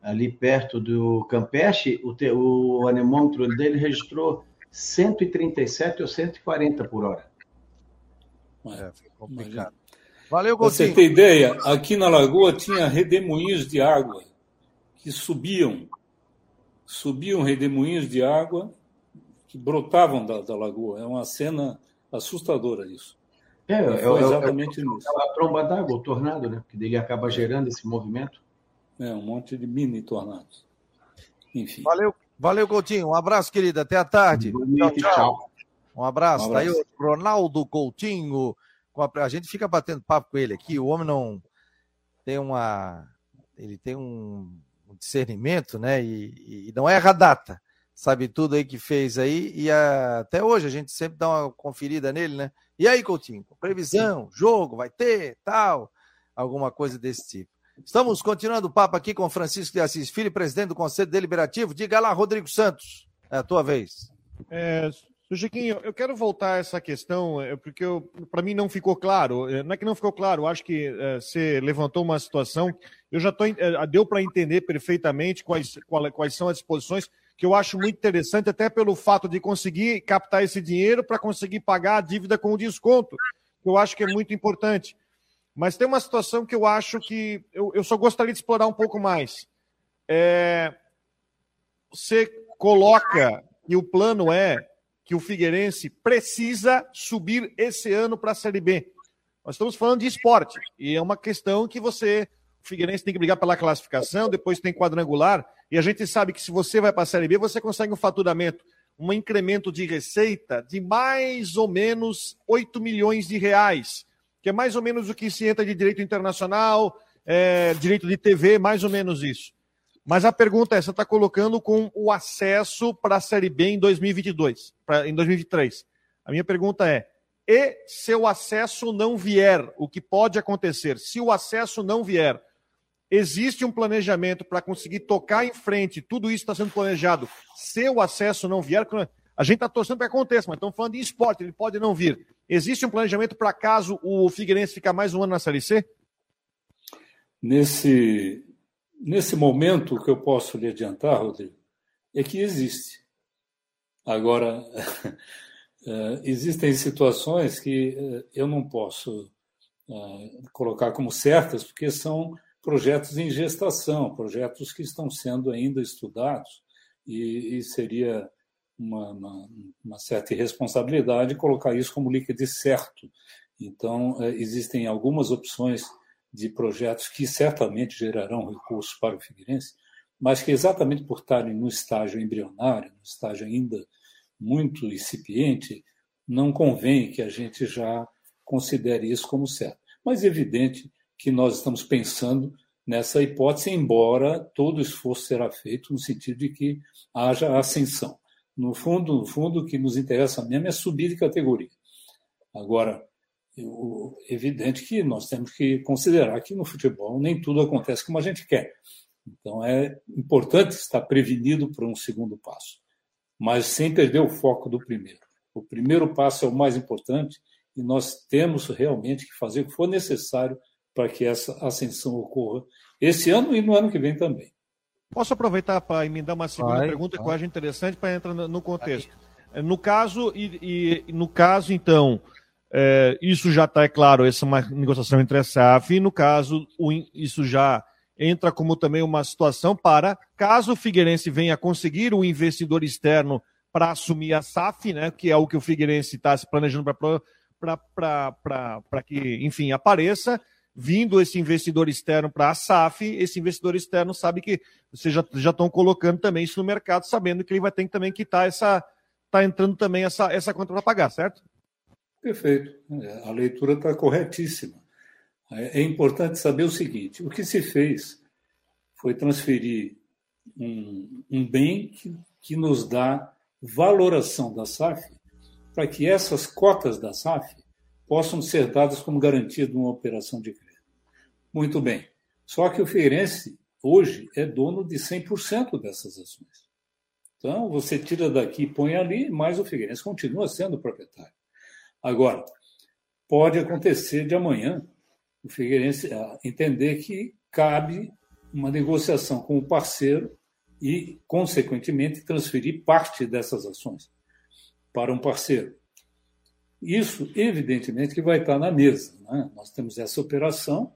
ali perto do Campeche, o, te, o anemômetro dele registrou 137 ou 140 por hora. É, complicado. Valeu, Você tem ideia? Aqui na Lagoa tinha redemoinhos de água que subiam, subiam redemoinhos de água que brotavam da, da lagoa. É uma cena assustadora isso. É, é, é exatamente é, isso. a tromba d'água, o tornado, né? Que dele acaba gerando esse movimento. É, um monte de mini tornados. Enfim. Valeu, Valeu, Coutinho. Um abraço, querida. Até a tarde. Tchau, tchau. Um abraço. Um abraço. Tá aí o Ronaldo Coutinho. A gente fica batendo papo com ele aqui. O homem não tem uma. Ele tem um discernimento, né? E, e não erra a data. Sabe tudo aí que fez aí. E a... até hoje a gente sempre dá uma conferida nele, né? E aí, Coutinho? Previsão, jogo, vai ter, tal. Alguma coisa desse tipo. Estamos continuando o papo aqui com Francisco de Assis Filho, presidente do Conselho Deliberativo. Diga lá, Rodrigo Santos, é a tua vez. É, Chiquinho, eu quero voltar a essa questão, é, porque para mim não ficou claro. É, não é que não ficou claro, acho que é, você levantou uma situação, eu já tô, é, deu para entender perfeitamente quais, quais são as disposições, que eu acho muito interessante, até pelo fato de conseguir captar esse dinheiro para conseguir pagar a dívida com o desconto, que eu acho que é muito importante. Mas tem uma situação que eu acho que eu, eu só gostaria de explorar um pouco mais. É, você coloca que o plano é que o Figueirense precisa subir esse ano para a Série B. Nós estamos falando de esporte e é uma questão que você, o Figueirense tem que brigar pela classificação, depois tem quadrangular e a gente sabe que se você vai para a Série B, você consegue um faturamento, um incremento de receita de mais ou menos 8 milhões de reais que é mais ou menos o que se entra de direito internacional, é, direito de TV, mais ou menos isso. Mas a pergunta é: você está colocando com o acesso para a Série B em 2022, pra, em 2023. A minha pergunta é: e se o acesso não vier, o que pode acontecer? Se o acesso não vier, existe um planejamento para conseguir tocar em frente, tudo isso está sendo planejado. Se o acesso não vier, a gente está torcendo para que aconteça, mas estamos falando de esporte, ele pode não vir. Existe um planejamento para caso o Figueirense ficar mais um ano na Série C? Nesse, nesse momento, o que eu posso lhe adiantar, Rodrigo, é que existe. Agora, é, existem situações que é, eu não posso é, colocar como certas, porque são projetos em gestação, projetos que estão sendo ainda estudados, e, e seria uma, uma, uma certa irresponsabilidade colocar isso como líquido certo. Então, é, existem algumas opções de projetos que certamente gerarão recursos para o Figueirense, mas que exatamente por estarem no estágio embrionário, no estágio ainda muito incipiente, não convém que a gente já considere isso como certo. Mas é evidente que nós estamos pensando nessa hipótese, embora todo esforço será feito no sentido de que haja ascensão. No fundo, no fundo, o que nos interessa mesmo é subir de categoria. Agora, é evidente que nós temos que considerar que no futebol nem tudo acontece como a gente quer. Então é importante estar prevenido para um segundo passo, mas sem perder o foco do primeiro. O primeiro passo é o mais importante e nós temos realmente que fazer o que for necessário para que essa ascensão ocorra esse ano e no ano que vem também. Posso aproveitar para emendar uma segunda vai, pergunta vai. que eu acho interessante para entrar no contexto. No caso, e, e, no caso, então, é, isso já está, é claro, essa é uma negociação entre a SAF, e no caso, o, isso já entra como também uma situação para, caso o Figueirense venha conseguir um investidor externo para assumir a SAF, né, que é o que o Figueirense está se planejando para que, enfim, apareça, vindo esse investidor externo para a SAF, esse investidor externo sabe que vocês já, já estão colocando também isso no mercado, sabendo que ele vai ter que também quitar essa. Está entrando também essa, essa conta para pagar, certo? Perfeito. A leitura está corretíssima. É, é importante saber o seguinte: o que se fez foi transferir um, um bem que, que nos dá valoração da SAF para que essas cotas da SAF possam ser dadas como garantia de uma operação de crédito. Muito bem. Só que o Feirense, hoje, é dono de 100% dessas ações. Então, você tira daqui e põe ali, mas o Figueirense continua sendo proprietário. Agora, pode acontecer de amanhã o Figueirense ah, entender que cabe uma negociação com o parceiro e, consequentemente, transferir parte dessas ações para um parceiro. Isso, evidentemente, que vai estar na mesa. Né? Nós temos essa operação,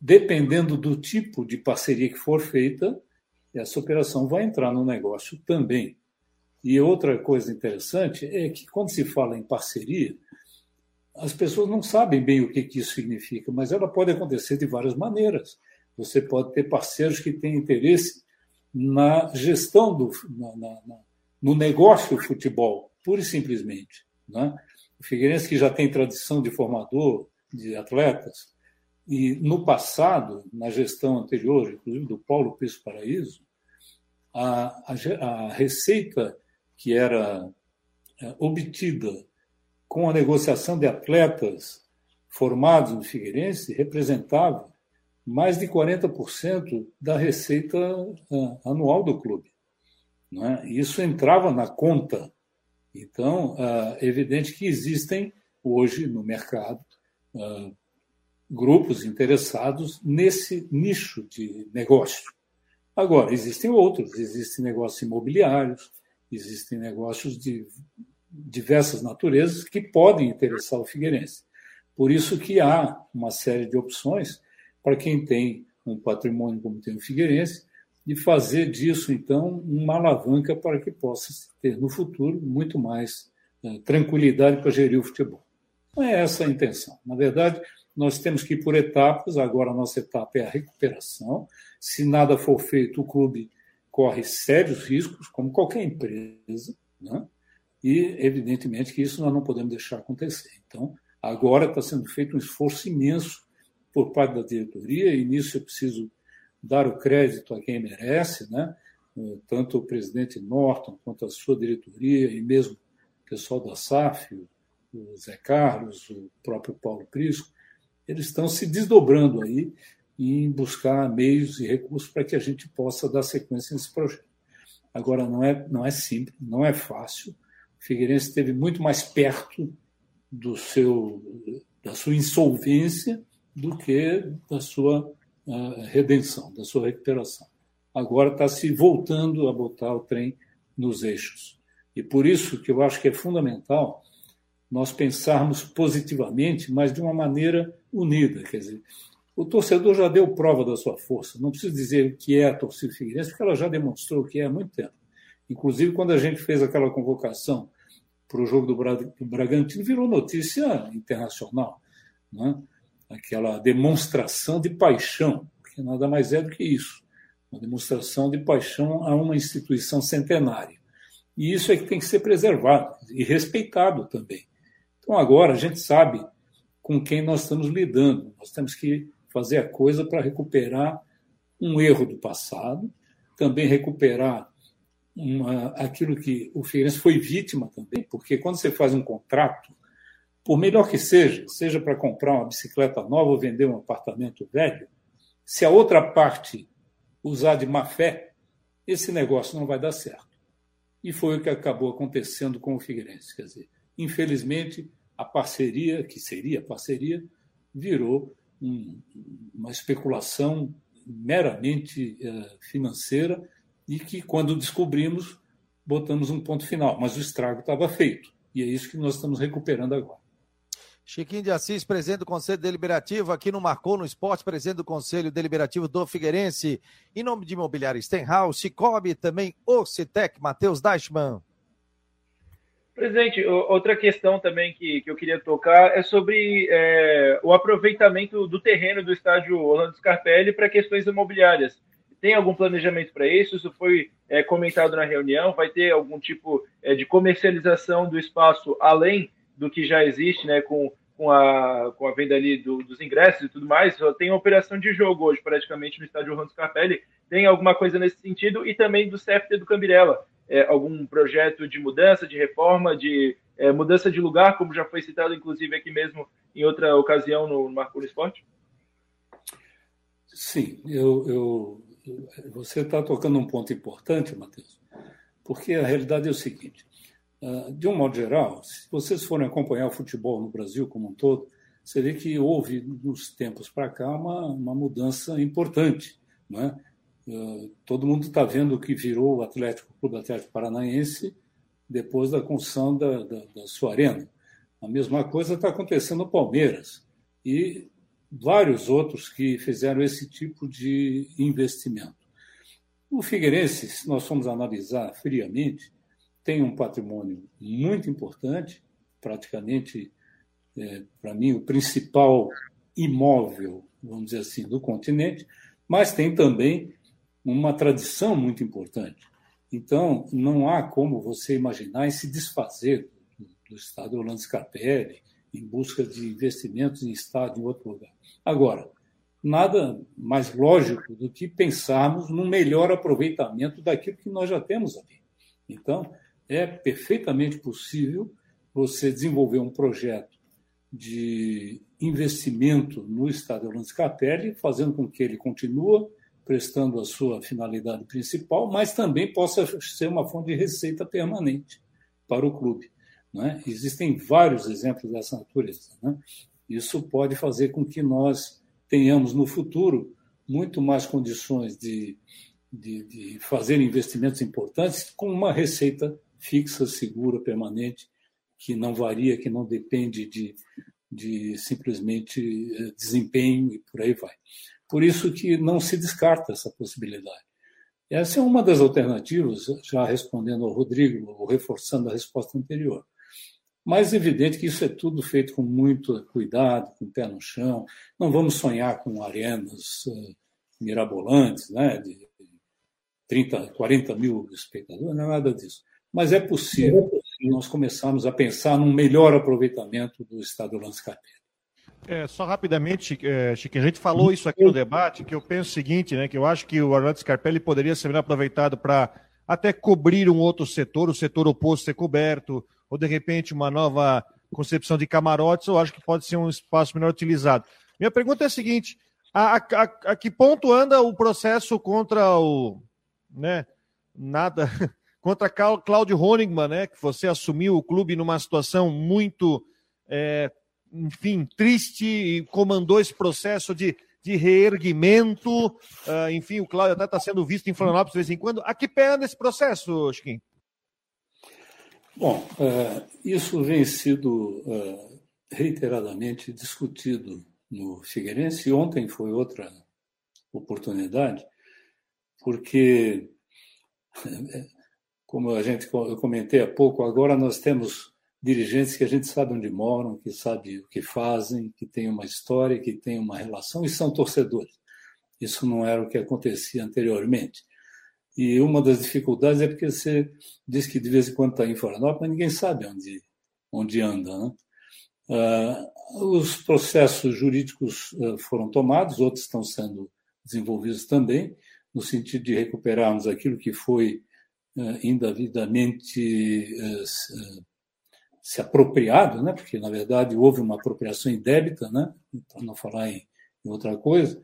dependendo do tipo de parceria que for feita, essa operação vai entrar no negócio também. E outra coisa interessante é que, quando se fala em parceria, as pessoas não sabem bem o que, isso significa, mas ela pode acontecer de várias maneiras. Você pode ter parceiros que têm interesse na gestão do na, na, no negócio futebol, pura e simplesmente. Né? O Figueirense, que já tem tradição de formador de atletas, e no passado, na gestão anterior, inclusive do Paulo Piso Paraíso, a, a, a receita que era é, obtida com a negociação de atletas formados no Figueirense representava mais de 40% da receita uh, anual do clube. Né? Isso entrava na conta. Então, uh, é evidente que existem hoje no mercado grupos interessados nesse nicho de negócio. Agora, existem outros, existem negócios imobiliários, existem negócios de diversas naturezas que podem interessar o Figueirense. Por isso que há uma série de opções para quem tem um patrimônio como tem o Figueirense, de fazer disso, então, uma alavanca para que possa ter no futuro muito mais né, tranquilidade para gerir o futebol. Não é essa a intenção. Na verdade, nós temos que ir por etapas. Agora, a nossa etapa é a recuperação. Se nada for feito, o clube corre sérios riscos, como qualquer empresa. Né? E, evidentemente, que isso nós não podemos deixar acontecer. Então, agora está sendo feito um esforço imenso por parte da diretoria, e nisso eu preciso dar o crédito a quem merece, né? tanto o presidente Norton quanto a sua diretoria, e mesmo o pessoal da SAF, o Zé Carlos, o próprio Paulo Prisco, eles estão se desdobrando aí em buscar meios e recursos para que a gente possa dar sequência nesse projeto. Agora, não é, não é simples, não é fácil, Figueirense esteve muito mais perto do seu, da sua insolvência do que da sua uh, redenção, da sua recuperação. Agora está se voltando a botar o trem nos eixos. E por isso que eu acho que é fundamental nós pensarmos positivamente, mas de uma maneira unida. Quer dizer, o torcedor já deu prova da sua força. Não preciso dizer o que é a torcida figueirense, porque ela já demonstrou o que é há muito tempo. Inclusive, quando a gente fez aquela convocação para o jogo do Bragantino, virou notícia internacional. Né? Aquela demonstração de paixão, que nada mais é do que isso uma demonstração de paixão a uma instituição centenária. E isso é que tem que ser preservado e respeitado também. Então, agora a gente sabe com quem nós estamos lidando. Nós temos que fazer a coisa para recuperar um erro do passado, também recuperar uma, aquilo que o Figueirense foi vítima também, porque quando você faz um contrato, por melhor que seja, seja para comprar uma bicicleta nova ou vender um apartamento velho, se a outra parte usar de má fé, esse negócio não vai dar certo. E foi o que acabou acontecendo com o Figueirense. Quer dizer, infelizmente, a parceria, que seria parceria, virou um, uma especulação meramente uh, financeira e que, quando descobrimos, botamos um ponto final. Mas o estrago estava feito. E é isso que nós estamos recuperando agora. Chiquinho de Assis, presidente do Conselho Deliberativo, aqui no Marcou no Esporte, presidente do Conselho Deliberativo do Figueirense. Em nome de Imobiliário Stenhouse, Cicobi, também Ocitec, Matheus Deichmann. Presidente, outra questão também que, que eu queria tocar é sobre é, o aproveitamento do terreno do estádio Orlando Scarpelli para questões imobiliárias. Tem algum planejamento para isso? Isso foi é, comentado na reunião? Vai ter algum tipo é, de comercialização do espaço além do que já existe, né, com, com, a, com a venda ali do, dos ingressos e tudo mais? Tem operação de jogo hoje, praticamente, no estádio Orlando Scarpelli. Tem alguma coisa nesse sentido? E também do CFT do Cambirela. É, algum projeto de mudança, de reforma, de é, mudança de lugar, como já foi citado, inclusive, aqui mesmo em outra ocasião no Marco Esporte? Sim, eu, eu, você está tocando um ponto importante, Matheus, porque a realidade é o seguinte: ah, de um modo geral, se vocês forem acompanhar o futebol no Brasil como um todo, você vê que houve, nos tempos para cá, uma, uma mudança importante. É? Ah, todo mundo está vendo o que virou o Atlético, o Clube Atlético Paranaense depois da construção da, da, da sua arena. A mesma coisa está acontecendo no Palmeiras. E vários outros que fizeram esse tipo de investimento. O Figueirense, se nós formos analisar friamente, tem um patrimônio muito importante, praticamente, é, para mim, o principal imóvel, vamos dizer assim, do continente, mas tem também uma tradição muito importante. Então, não há como você imaginar e se desfazer do, do Estado Orlando Scarpelli em busca de investimentos em Estado em outro lugar. Agora, nada mais lógico do que pensarmos num melhor aproveitamento daquilo que nós já temos ali. Então, é perfeitamente possível você desenvolver um projeto de investimento no Estado Orlando Scarpelli, fazendo com que ele continue prestando a sua finalidade principal, mas também possa ser uma fonte de receita permanente para o clube. Né? Existem vários exemplos dessa natureza. Né? Isso pode fazer com que nós tenhamos no futuro muito mais condições de, de, de fazer investimentos importantes com uma receita fixa, segura, permanente, que não varia, que não depende de, de simplesmente eh, desempenho e por aí vai. Por isso que não se descarta essa possibilidade. Essa é uma das alternativas, já respondendo ao Rodrigo, ou reforçando a resposta anterior. Mas é evidente que isso é tudo feito com muito cuidado, com o pé no chão. Não vamos sonhar com arenas uh, mirabolantes, né, de 30, 40 mil espectadores, não é nada disso. Mas é possível nós começarmos a pensar num melhor aproveitamento do estado do Landscape. É, só rapidamente, é, Chiquinho, a gente falou isso aqui no debate, que eu penso o seguinte, né, que eu acho que o Orlando Scarpelli poderia ser aproveitado para até cobrir um outro setor, o setor oposto ser coberto, ou de repente uma nova concepção de camarotes, eu acho que pode ser um espaço melhor utilizado. Minha pergunta é a seguinte: a, a, a que ponto anda o processo contra o. Né, nada. Contra Cláudio Honigman, né? Que você assumiu o clube numa situação muito, é, enfim, triste e comandou esse processo de, de reerguimento. Uh, enfim, o Cláudio até está sendo visto em Florianópolis de vez em quando. A que pé anda esse processo, Chiquinho? Bom, uh, isso vem sido uh, reiteradamente discutido no Figueirense. Ontem foi outra oportunidade, porque, como a gente eu comentei há pouco, agora nós temos dirigentes que a gente sabe onde moram, que sabe o que fazem, que tem uma história, que tem uma relação e são torcedores. Isso não era o que acontecia anteriormente. E uma das dificuldades é porque você diz que de vez em quando está em Florianópolis, mas ninguém sabe onde, onde anda. Né? Uh, os processos jurídicos uh, foram tomados, outros estão sendo desenvolvidos também, no sentido de recuperarmos aquilo que foi indevidamente se apropriado, né? porque, na verdade, houve uma apropriação indébita, né? para não falar em, em outra coisa,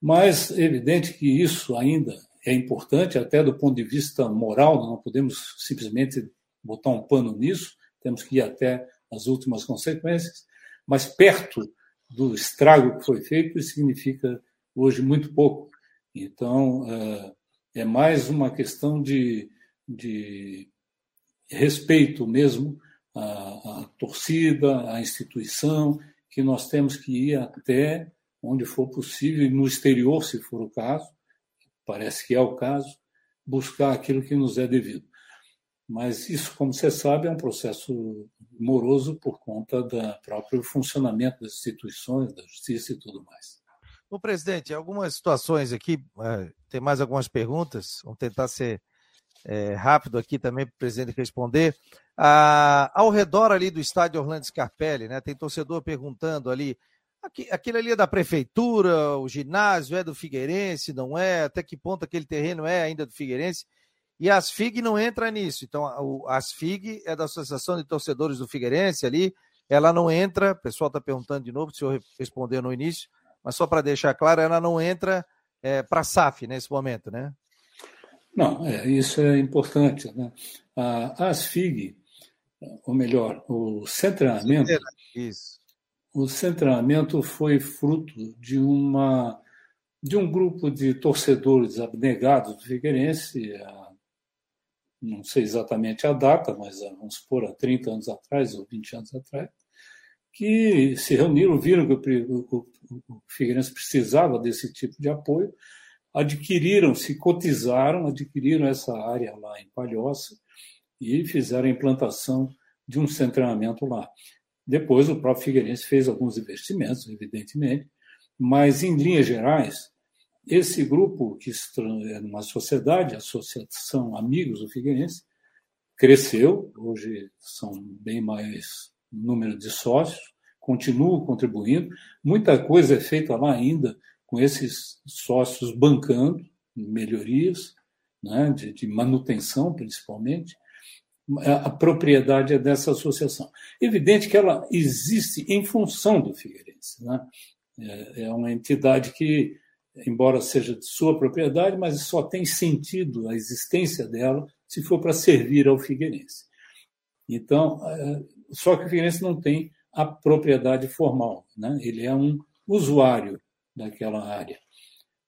mas é evidente que isso ainda é importante, até do ponto de vista moral, não podemos simplesmente botar um pano nisso, temos que ir até as últimas consequências, mas perto do estrago que foi feito, isso significa hoje muito pouco. Então, é mais uma questão de, de respeito mesmo à, à torcida, à instituição, que nós temos que ir até onde for possível, no exterior, se for o caso, parece que é o caso, buscar aquilo que nos é devido. Mas isso, como você sabe, é um processo moroso por conta do próprio funcionamento das instituições, da justiça e tudo mais. O presidente, algumas situações aqui, é, tem mais algumas perguntas, vamos tentar ser é, rápido aqui também para o presidente responder. Ah, ao redor ali do estádio Orlando Scarpelli, né, tem torcedor perguntando ali, aquele ali é da prefeitura, o ginásio é do Figueirense, não é? Até que ponto aquele terreno é ainda do Figueirense? E a Asfig não entra nisso. Então, a Asfig é da Associação de Torcedores do Figueirense ali, ela não entra, o pessoal está perguntando de novo, se eu responder no início, mas só para deixar claro, ela não entra é, para a SAF nesse momento, né? Não, é, isso é importante. Né? A Asfig, ou melhor, o centramento, isso. o centramento foi fruto de uma de um grupo de torcedores abnegados do Figueirense, não sei exatamente a data, mas vamos supor, há 30 anos atrás ou 20 anos atrás, que se reuniram, viram que o, Figueirense precisava desse tipo de apoio, adquiriram, se cotizaram, adquiriram essa área lá em Palhoça e fizeram a implantação de um centramento lá. Depois o próprio Figueirense fez alguns investimentos, evidentemente, mas em linhas gerais, esse grupo, que é uma sociedade, a Associação Amigos do Figueirense, cresceu, hoje são bem mais número de sócios, continuam contribuindo. Muita coisa é feita lá ainda com esses sócios bancando melhorias, né, de, de manutenção principalmente. A, propriedade é dessa associação. Evidente que ela existe em função do Figueirense. Né? É, é uma entidade que embora seja de sua propriedade, mas só tem sentido a existência dela se for para servir ao Figueirense. Então, é, só que o Figueirense não tem a propriedade formal, né? ele é um usuário daquela área.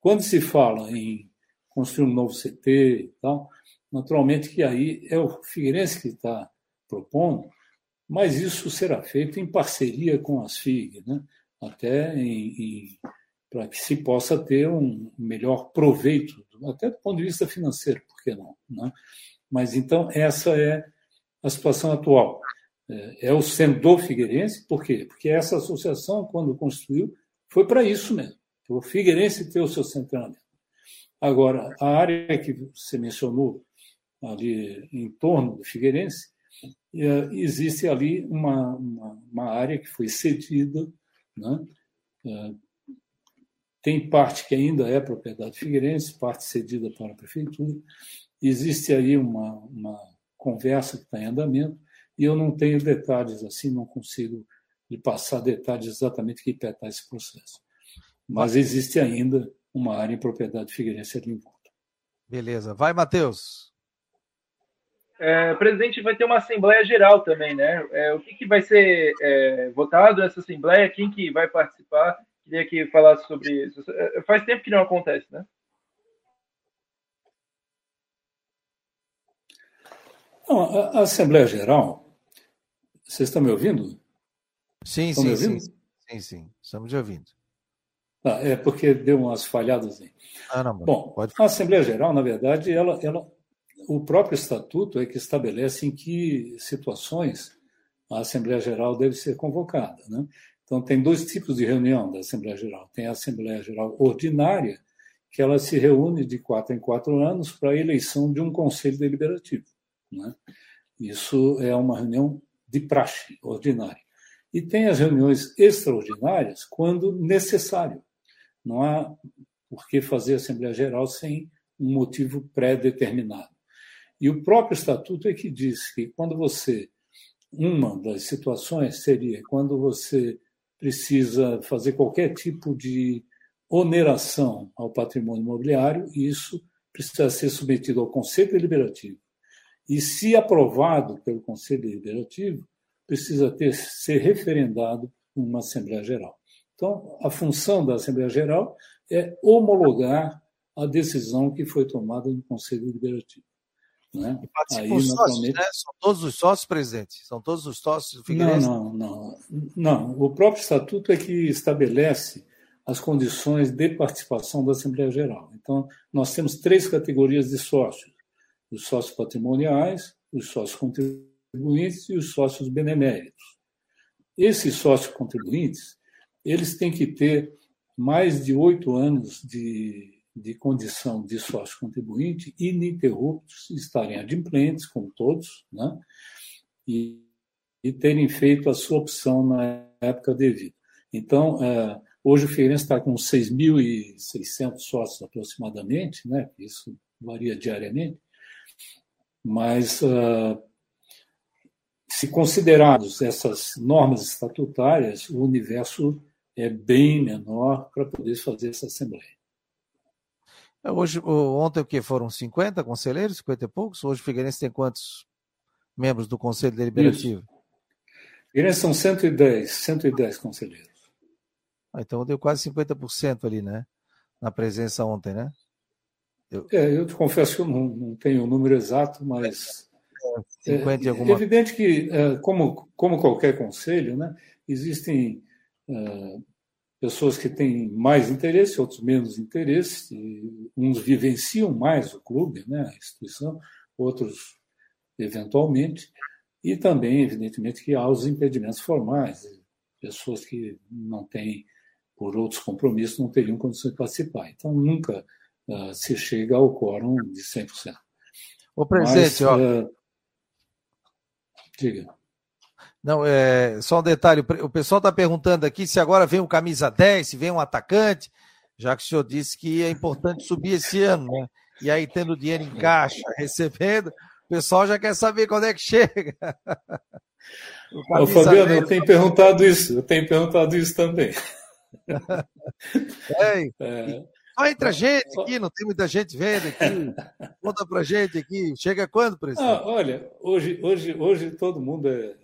Quando se fala em construir um novo CT e tal, naturalmente que aí é o Figueirense que está propondo, mas isso será feito em parceria com as FIG, né? até para que se possa ter um melhor proveito, até do ponto de vista financeiro, por que não? Né? Mas então, essa é a situação atual. É, é o centro Figueirense, por quê? Porque essa associação, quando construiu, foi para isso mesmo, o Figueirense ter o seu centramento. Agora, a área que você mencionou, ali em torno do Figueirense, é, existe ali uma, uma, uma área que foi cedida né, é, tem parte que ainda é propriedade figueirense, parte cedida para a prefeitura. Existe aí uma, uma conversa que está em andamento e eu não tenho detalhes assim, não consigo lhe passar detalhes exatamente que peta esse processo. Mas existe ainda uma área em propriedade figueirense ali em volta. Beleza. Vai, Matheus. É, presidente, vai ter uma Assembleia Geral também, né? É, o que, que vai ser é, votado nessa Assembleia? Quem que vai participar? Queria que falasse sobre isso. É, faz tempo que não acontece, né? Não, a, Assembleia Geral, vocês estão me ouvindo? Sim, estão sim, ouvindo? sim. Sim, sim, estamos te ouvindo. Ah, é porque deu umas falhadas aí. Ah, não, Bom, pode... a Assembleia Geral, na verdade, ela, ela, o próprio estatuto é que estabelece em que situações a Assembleia Geral deve ser convocada. Né? Então, tem dois tipos de reunião da Assembleia Geral. Tem a Assembleia Geral Ordinária, que ela se reúne de quatro em quatro anos para a eleição de um conselho deliberativo. Né? Isso é uma reunião de praxe ordinária. E tem as reuniões extraordinárias quando necessário. Não há por que fazer Assembleia Geral sem um motivo pré-determinado. E o próprio estatuto é que diz que quando você. Uma das situações seria quando você precisa fazer qualquer tipo de oneração ao patrimônio imobiliário, e isso precisa ser submetido ao Conselho Deliberativo. E, se aprovado pelo Conselho Deliberativo, precisa ter, ser referendado numa Assembleia Geral. Então, a função da Assembleia Geral é homologar a decisão que foi tomada no Conselho Deliberativo. Né? Aí, os sócios, né? São todos os sócios presentes? São todos os sócios do Não, não, não. Não, o próprio estatuto é que estabelece as condições de participação da Assembleia Geral. Então, nós temos três categorias de sócios: os sócios patrimoniais, os sócios contribuintes e os sócios beneméritos. Esses sócios contribuintes, eles têm que ter mais de oito anos de de condição de sócio contribuinte ininterruptos, estarem adimplentes, como todos, né? e, e terem feito a sua opção na época devida. Então, é, hoje o Figueirense está com 6.600 sócios aproximadamente, né? isso varia diariamente, mas uh, se considerados essas normas estatutárias, o universo é bem menor para poder fazer essa assembleia. É, hoje, ontem o que? Foram 50 conselheiros, 50 e poucos? Hoje o Figueirense tem quantos membros do Conselho Deliberativo? Isso. Figueirense são 110, 110 conselheiros. Ah, então deu quase 50% ali, né? Na presença ontem, né? Eu... É, eu te confesso que eu não, não tenho o número exato, mas. É, 50 e alguma... é evidente que, é, como, como qualquer conselho, né, existem uh, pessoas que têm mais interesse, outros menos interesse, uns vivenciam mais o clube, né, a instituição, outros eventualmente, e também, evidentemente, que há os impedimentos formais, pessoas que não têm, por outros compromissos, não teriam condições de participar. Então, nunca uh, se chega ao quórum de 100%. O presidente, Mas, ó. Uh, diga. Não, é, só um detalhe, o pessoal está perguntando aqui se agora vem o camisa 10, se vem um atacante, já que o senhor disse que é importante subir esse ano, né? E aí, tendo dinheiro em caixa, recebendo, o pessoal já quer saber quando é que chega. Ô, Fabiano, 10, eu tenho perguntado isso, eu tenho perguntado isso também. É, é. Só entra gente aqui, não tem muita gente vendo aqui. Conta pra gente aqui. Chega quando, presidente? Ah, olha, hoje, hoje, hoje todo mundo é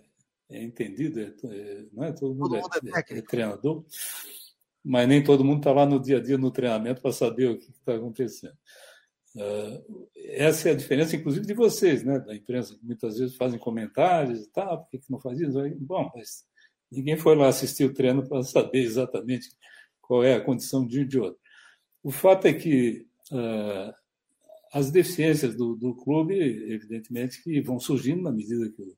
é entendido, é, é, não é? todo mundo, todo mundo é, é, é, treinador, mas nem todo mundo está lá no dia a dia no treinamento para saber o que está acontecendo. Uh, essa é a diferença, inclusive, de vocês, né, da imprensa, que muitas vezes fazem comentários e tal, por que, que não faz isso? Bom, mas ninguém foi lá assistir o treino para saber exatamente qual é a condição de um de outro. O fato é que uh, as deficiências do, do clube, evidentemente, que vão surgindo na medida que o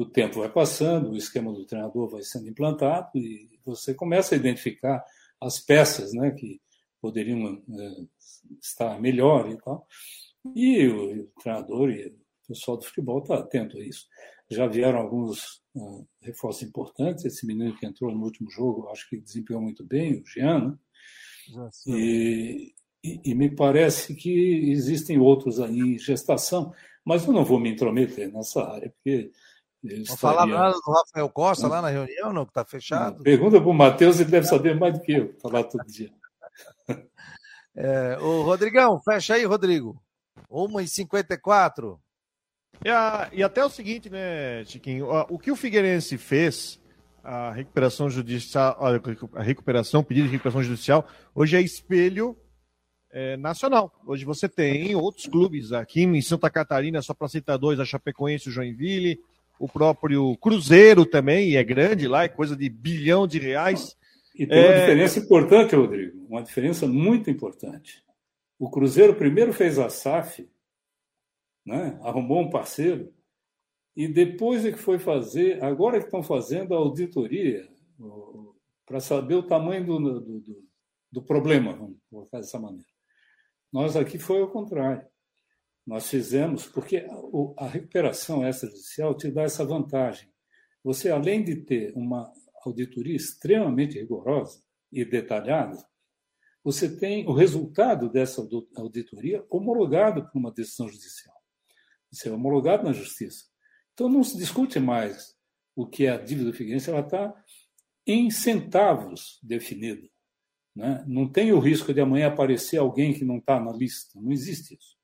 o tempo vai passando, o esquema do treinador vai sendo implantado e você começa a identificar as peças né, que poderiam é, estar melhor e tal. E o, o, treinador e o pessoal do futebol está atento a isso. Já vieram alguns uh, reforços importantes. Esse menino que entrou no último jogo, acho que desempenhou muito bem, o Jean. Né? E, e, e, me parece que existem outros aí em gestação, mas eu não vou me intrometer nessa área, porque não falar nada do Rafael Costa lá na reunião, não, que está fechado? Pergunta para o Matheus, ele deve saber mais do que eu, lá todo dia. É, o Rodrigão, fecha aí, Rodrigo. 1h54. E, a, e até o seguinte, né, Chiquinho? O que o Figueirense fez, a recuperação judicial, a recuperação, pedido de recuperação judicial, hoje é espelho é, nacional. Hoje você tem outros clubes aqui em Santa Catarina, só para citar dois, a Chapecoense e o Joinville, o próprio Cruzeiro também, e é grande lá, é coisa de bilhão de reais. E tem uma é... diferença importante, Rodrigo, uma diferença muito importante. O Cruzeiro primeiro fez a SAF, né? arrumou um parceiro, e depois é que foi fazer, agora é que estão fazendo a auditoria para saber o tamanho do, do, do, do problema, vamos colocar dessa maneira. Nós aqui foi ao contrário. Nós fizemos, porque a recuperação extrajudicial te dá essa vantagem. Você, além de ter uma auditoria extremamente rigorosa e detalhada, você tem o resultado dessa auditoria homologado por uma decisão judicial. Isso é homologado na justiça. Então não se discute mais o que é a dívida do Figueirense, ela está em centavos definida. Né? Não tem o risco de amanhã aparecer alguém que não está na lista. Não existe isso.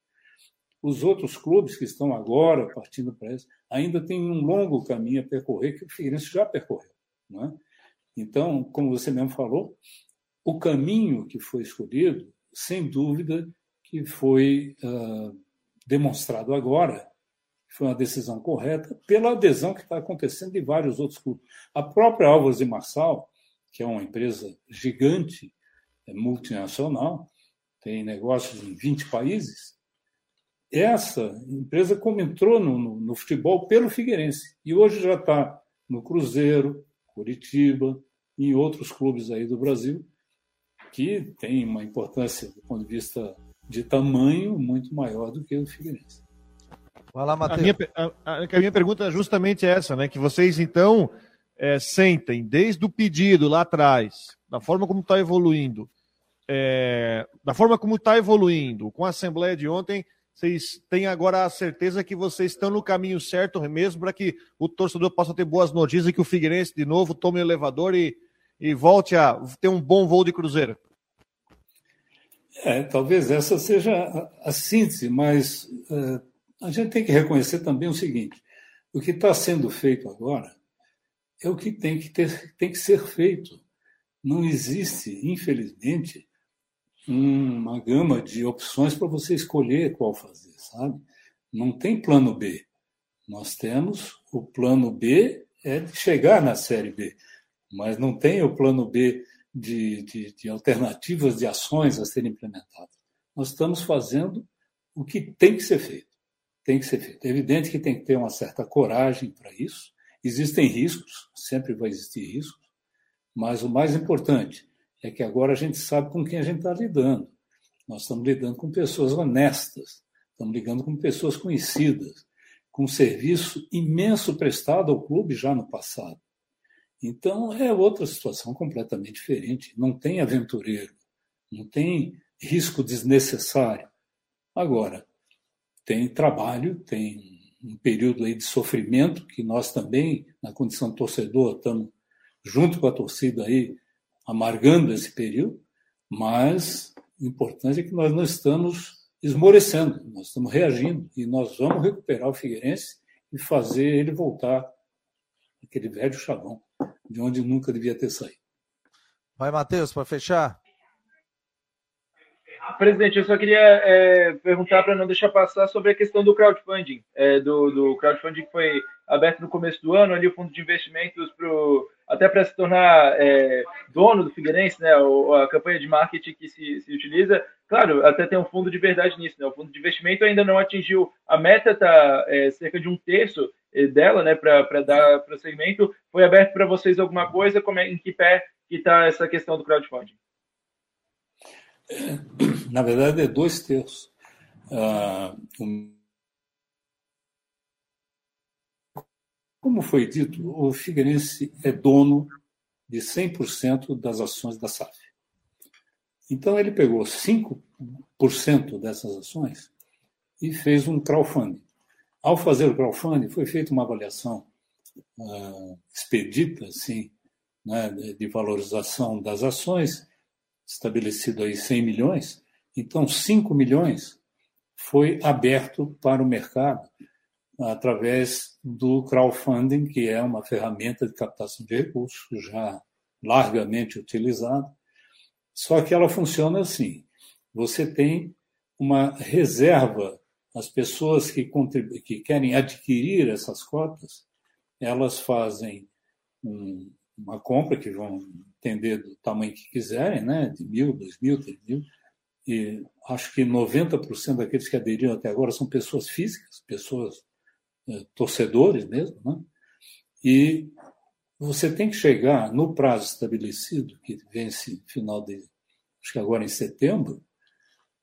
Os outros clubes que estão agora partindo para isso ainda têm um longo caminho a percorrer que o Figueirense já percorreu. Né? Então, como você mesmo falou, o caminho que foi escolhido, sem dúvida, que foi uh, demonstrado agora, foi uma decisão correta, pela adesão que está acontecendo de vários outros clubes. A própria Álvares e Marçal, que é uma empresa gigante, é multinacional, tem negócios em 20 países, essa empresa como entrou no, no, no futebol pelo Figueirense e hoje já está no Cruzeiro, Curitiba e em outros clubes aí do Brasil que tem uma importância do ponto de vista de tamanho muito maior do que o Figueirense. Vai lá, Matheus. A minha, a, a minha pergunta é justamente essa, né? Que vocês, então, é, sentem desde o pedido lá atrás, da forma como está evoluindo, é, da forma como está evoluindo, com a Assembleia de ontem, vocês têm agora a certeza que vocês estão no caminho certo mesmo para que o torcedor possa ter boas notícias e que o Figueirense, de novo, tome o elevador e, e volte a ter um bom voo de cruzeiro? É, talvez essa seja a, síntese, mas uh, a gente tem que reconhecer também o seguinte: o que está sendo feito agora é o que tem que, ter, tem que ser feito. Não existe, infelizmente, uma gama de opções para você escolher qual fazer, sabe? Não tem plano B. Nós temos o plano B é de chegar na série B, mas não tem o plano B de, de, de alternativas de ações a serem implementadas. Nós estamos fazendo o que tem que ser feito tem que ser feito. É evidente que tem que ter uma certa coragem para isso. Existem riscos, sempre vai existir riscos, mas o mais importante é que agora a gente sabe com quem a gente está lidando. Nós estamos lidando com pessoas honestas, estamos lidando com pessoas conhecidas, com um serviço imenso prestado ao clube já no passado. Então é outra situação completamente diferente. Não tem aventureiro, não tem risco desnecessário. Agora, tem trabalho, tem um período aí de sofrimento, que nós também, na condição torcedor, estamos junto com a torcida aí, amargando esse período, mas o importante é que nós não estamos esmorecendo, nós estamos reagindo e nós vamos recuperar o Figueirense e fazer ele voltar aquele velho chavão, de onde nunca devia ter saído. Vai, Matheus, para fechar. Presidente, eu só queria é, perguntar para não deixar passar sobre a questão do crowdfunding, é, do, do, crowdfunding que foi aberto no começo do ano, ali o fundo de investimentos pro, até para se tornar é, dono do Figueirense, né, a campanha de marketing que se, se, utiliza. Claro, até tem um fundo de verdade nisso, né, o fundo de investimento ainda não atingiu a meta, está é, cerca de um terço é, dela, né, para dar prosseguimento. Foi aberto para vocês alguma coisa? Como é, em que pé que está essa questão do crowdfunding? na verdade, é dois terços. Ah, como foi dito, o Figueirense é dono de 100% das ações da SAF. Então, ele pegou 5% dessas ações e fez um crowdfunding. Ao fazer o crowdfunding, foi feita uma avaliação uh, expedita, assim, né, de valorização das ações, estabelecido aí 100 milhões, então 5 milhões foi aberto para o mercado através do crowdfunding, que é uma ferramenta de captação de recursos já largamente utilizada. Só que ela funciona assim: você tem uma reserva, as pessoas que, que querem adquirir essas cotas, elas fazem um, uma compra que vão entender do tamanho que quiserem, né? de mil, dois mil, três mil. E acho que 90% daqueles que aderiram até agora são pessoas físicas, pessoas torcedores mesmo. Né? E você tem que chegar no prazo estabelecido, que vence final de, acho que agora em setembro,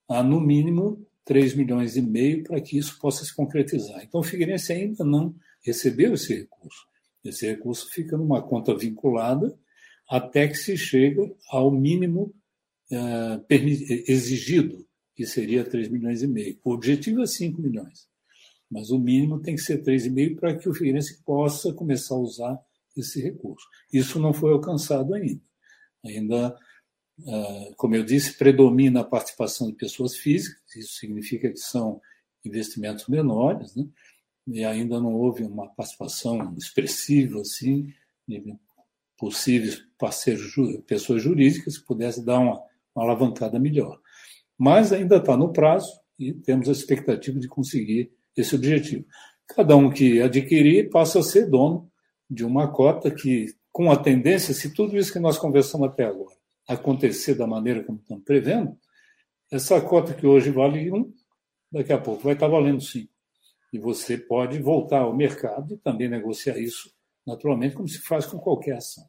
a no mínimo 3 milhões e meio para que isso possa se concretizar. Então o Figueirense ainda não recebeu esse recurso. Esse recurso fica numa conta vinculada até que se chegue ao mínimo uh, exigido, que seria 3 milhões e meio. O objetivo é 5 milhões. Mas o mínimo tem que ser 3,5 para que o Figueirense possa começar a usar esse recurso. Isso não foi alcançado ainda. Ainda, ah, como eu disse, predomina a participação de pessoas físicas, isso significa que são investimentos menores, né? e ainda não houve uma participação expressiva assim de possíveis parceiros, pessoas jurídicas que pudessem dar uma, uma alavancada melhor. Mas ainda está no prazo e temos a expectativa de conseguir esse objetivo. Cada um que adquirir passa a ser dono de uma cota que, com a tendência, se tudo isso que nós conversamos até agora acontecer da maneira como estamos prevendo, essa cota que hoje vale um, daqui a pouco vai estar valendo cinco. E você pode voltar ao mercado e também negociar isso naturalmente, como se faz com qualquer ação.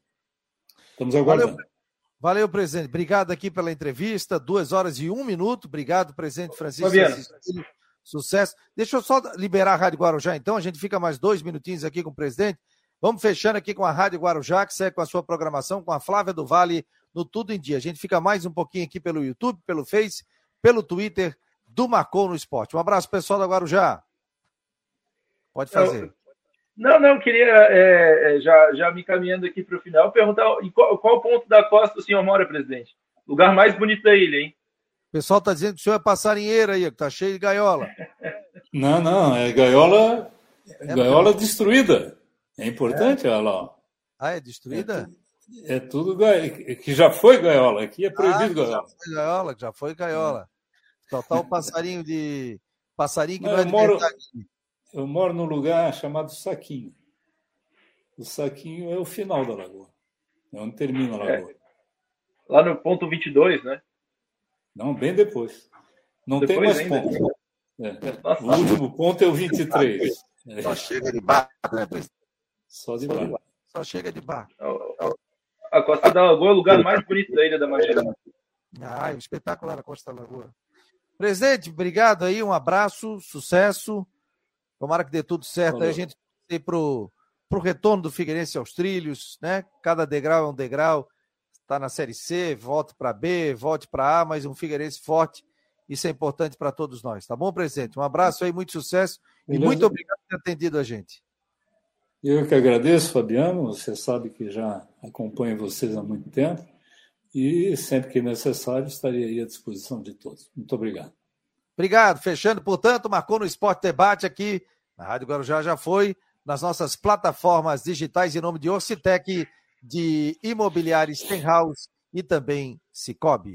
Estamos aguardando. Valeu, valeu presidente. Obrigado aqui pela entrevista. Duas horas e um minuto. Obrigado, presidente Francisco. Sucesso. Deixa eu só liberar a Rádio Guarujá, então. A gente fica mais dois minutinhos aqui com o presidente. Vamos fechando aqui com a Rádio Guarujá, que segue com a sua programação, com a Flávia do Vale no Tudo em Dia. A gente fica mais um pouquinho aqui pelo YouTube, pelo Face, pelo Twitter do Marcou no Esporte. Um abraço, pessoal da Guarujá. Pode fazer. Não, não, queria, é, é, já, já me caminhando aqui para o final, perguntar qual, qual ponto da costa o senhor mora, presidente? Lugar mais bonito da ilha, hein? O pessoal está dizendo que o senhor é passarinheiro aí, que está cheio de gaiola. Não, não, é gaiola, é gaiola é destruída. É importante, é. olha lá. Ah, é destruída? É, é tudo que já foi gaiola, aqui é proibido ah, gaiola. Já foi gaiola, já foi gaiola. Total tá passarinho de. Passarinho que não, não é de moro, Eu moro num lugar chamado Saquinho. O Saquinho é o final da lagoa. É onde termina a lagoa. É. Lá no ponto 22, né? Não, bem depois. Não depois tem mais ainda. ponto. É. O último ponto é o 23. Só chega de barco, né, Só de barco. Só chega de barco. A Costa da Lagoa é o lugar mais bonito da Ilha da Magia. Ah, é espetacular a Costa da Lagoa. Presidente, obrigado aí, um abraço, sucesso. Tomara que dê tudo certo. Aí a gente tem pro, pro retorno do Figueirense aos trilhos, né? Cada degrau é um degrau está na Série C, volte para B, volte para A, mas um Figueirense forte. Isso é importante para todos nós, tá bom, presidente? Um abraço aí, muito sucesso e muito obrigado por ter atendido a gente. Eu que agradeço, Fabiano. Você sabe que já acompanho vocês há muito tempo e sempre que necessário estarei aí à disposição de todos. Muito obrigado. Obrigado. Fechando, portanto, marcou no Esporte Debate aqui na Rádio Guarujá já foi nas nossas plataformas digitais em nome de Orcitec de Imobiliários Stenhouse e também Cicobi.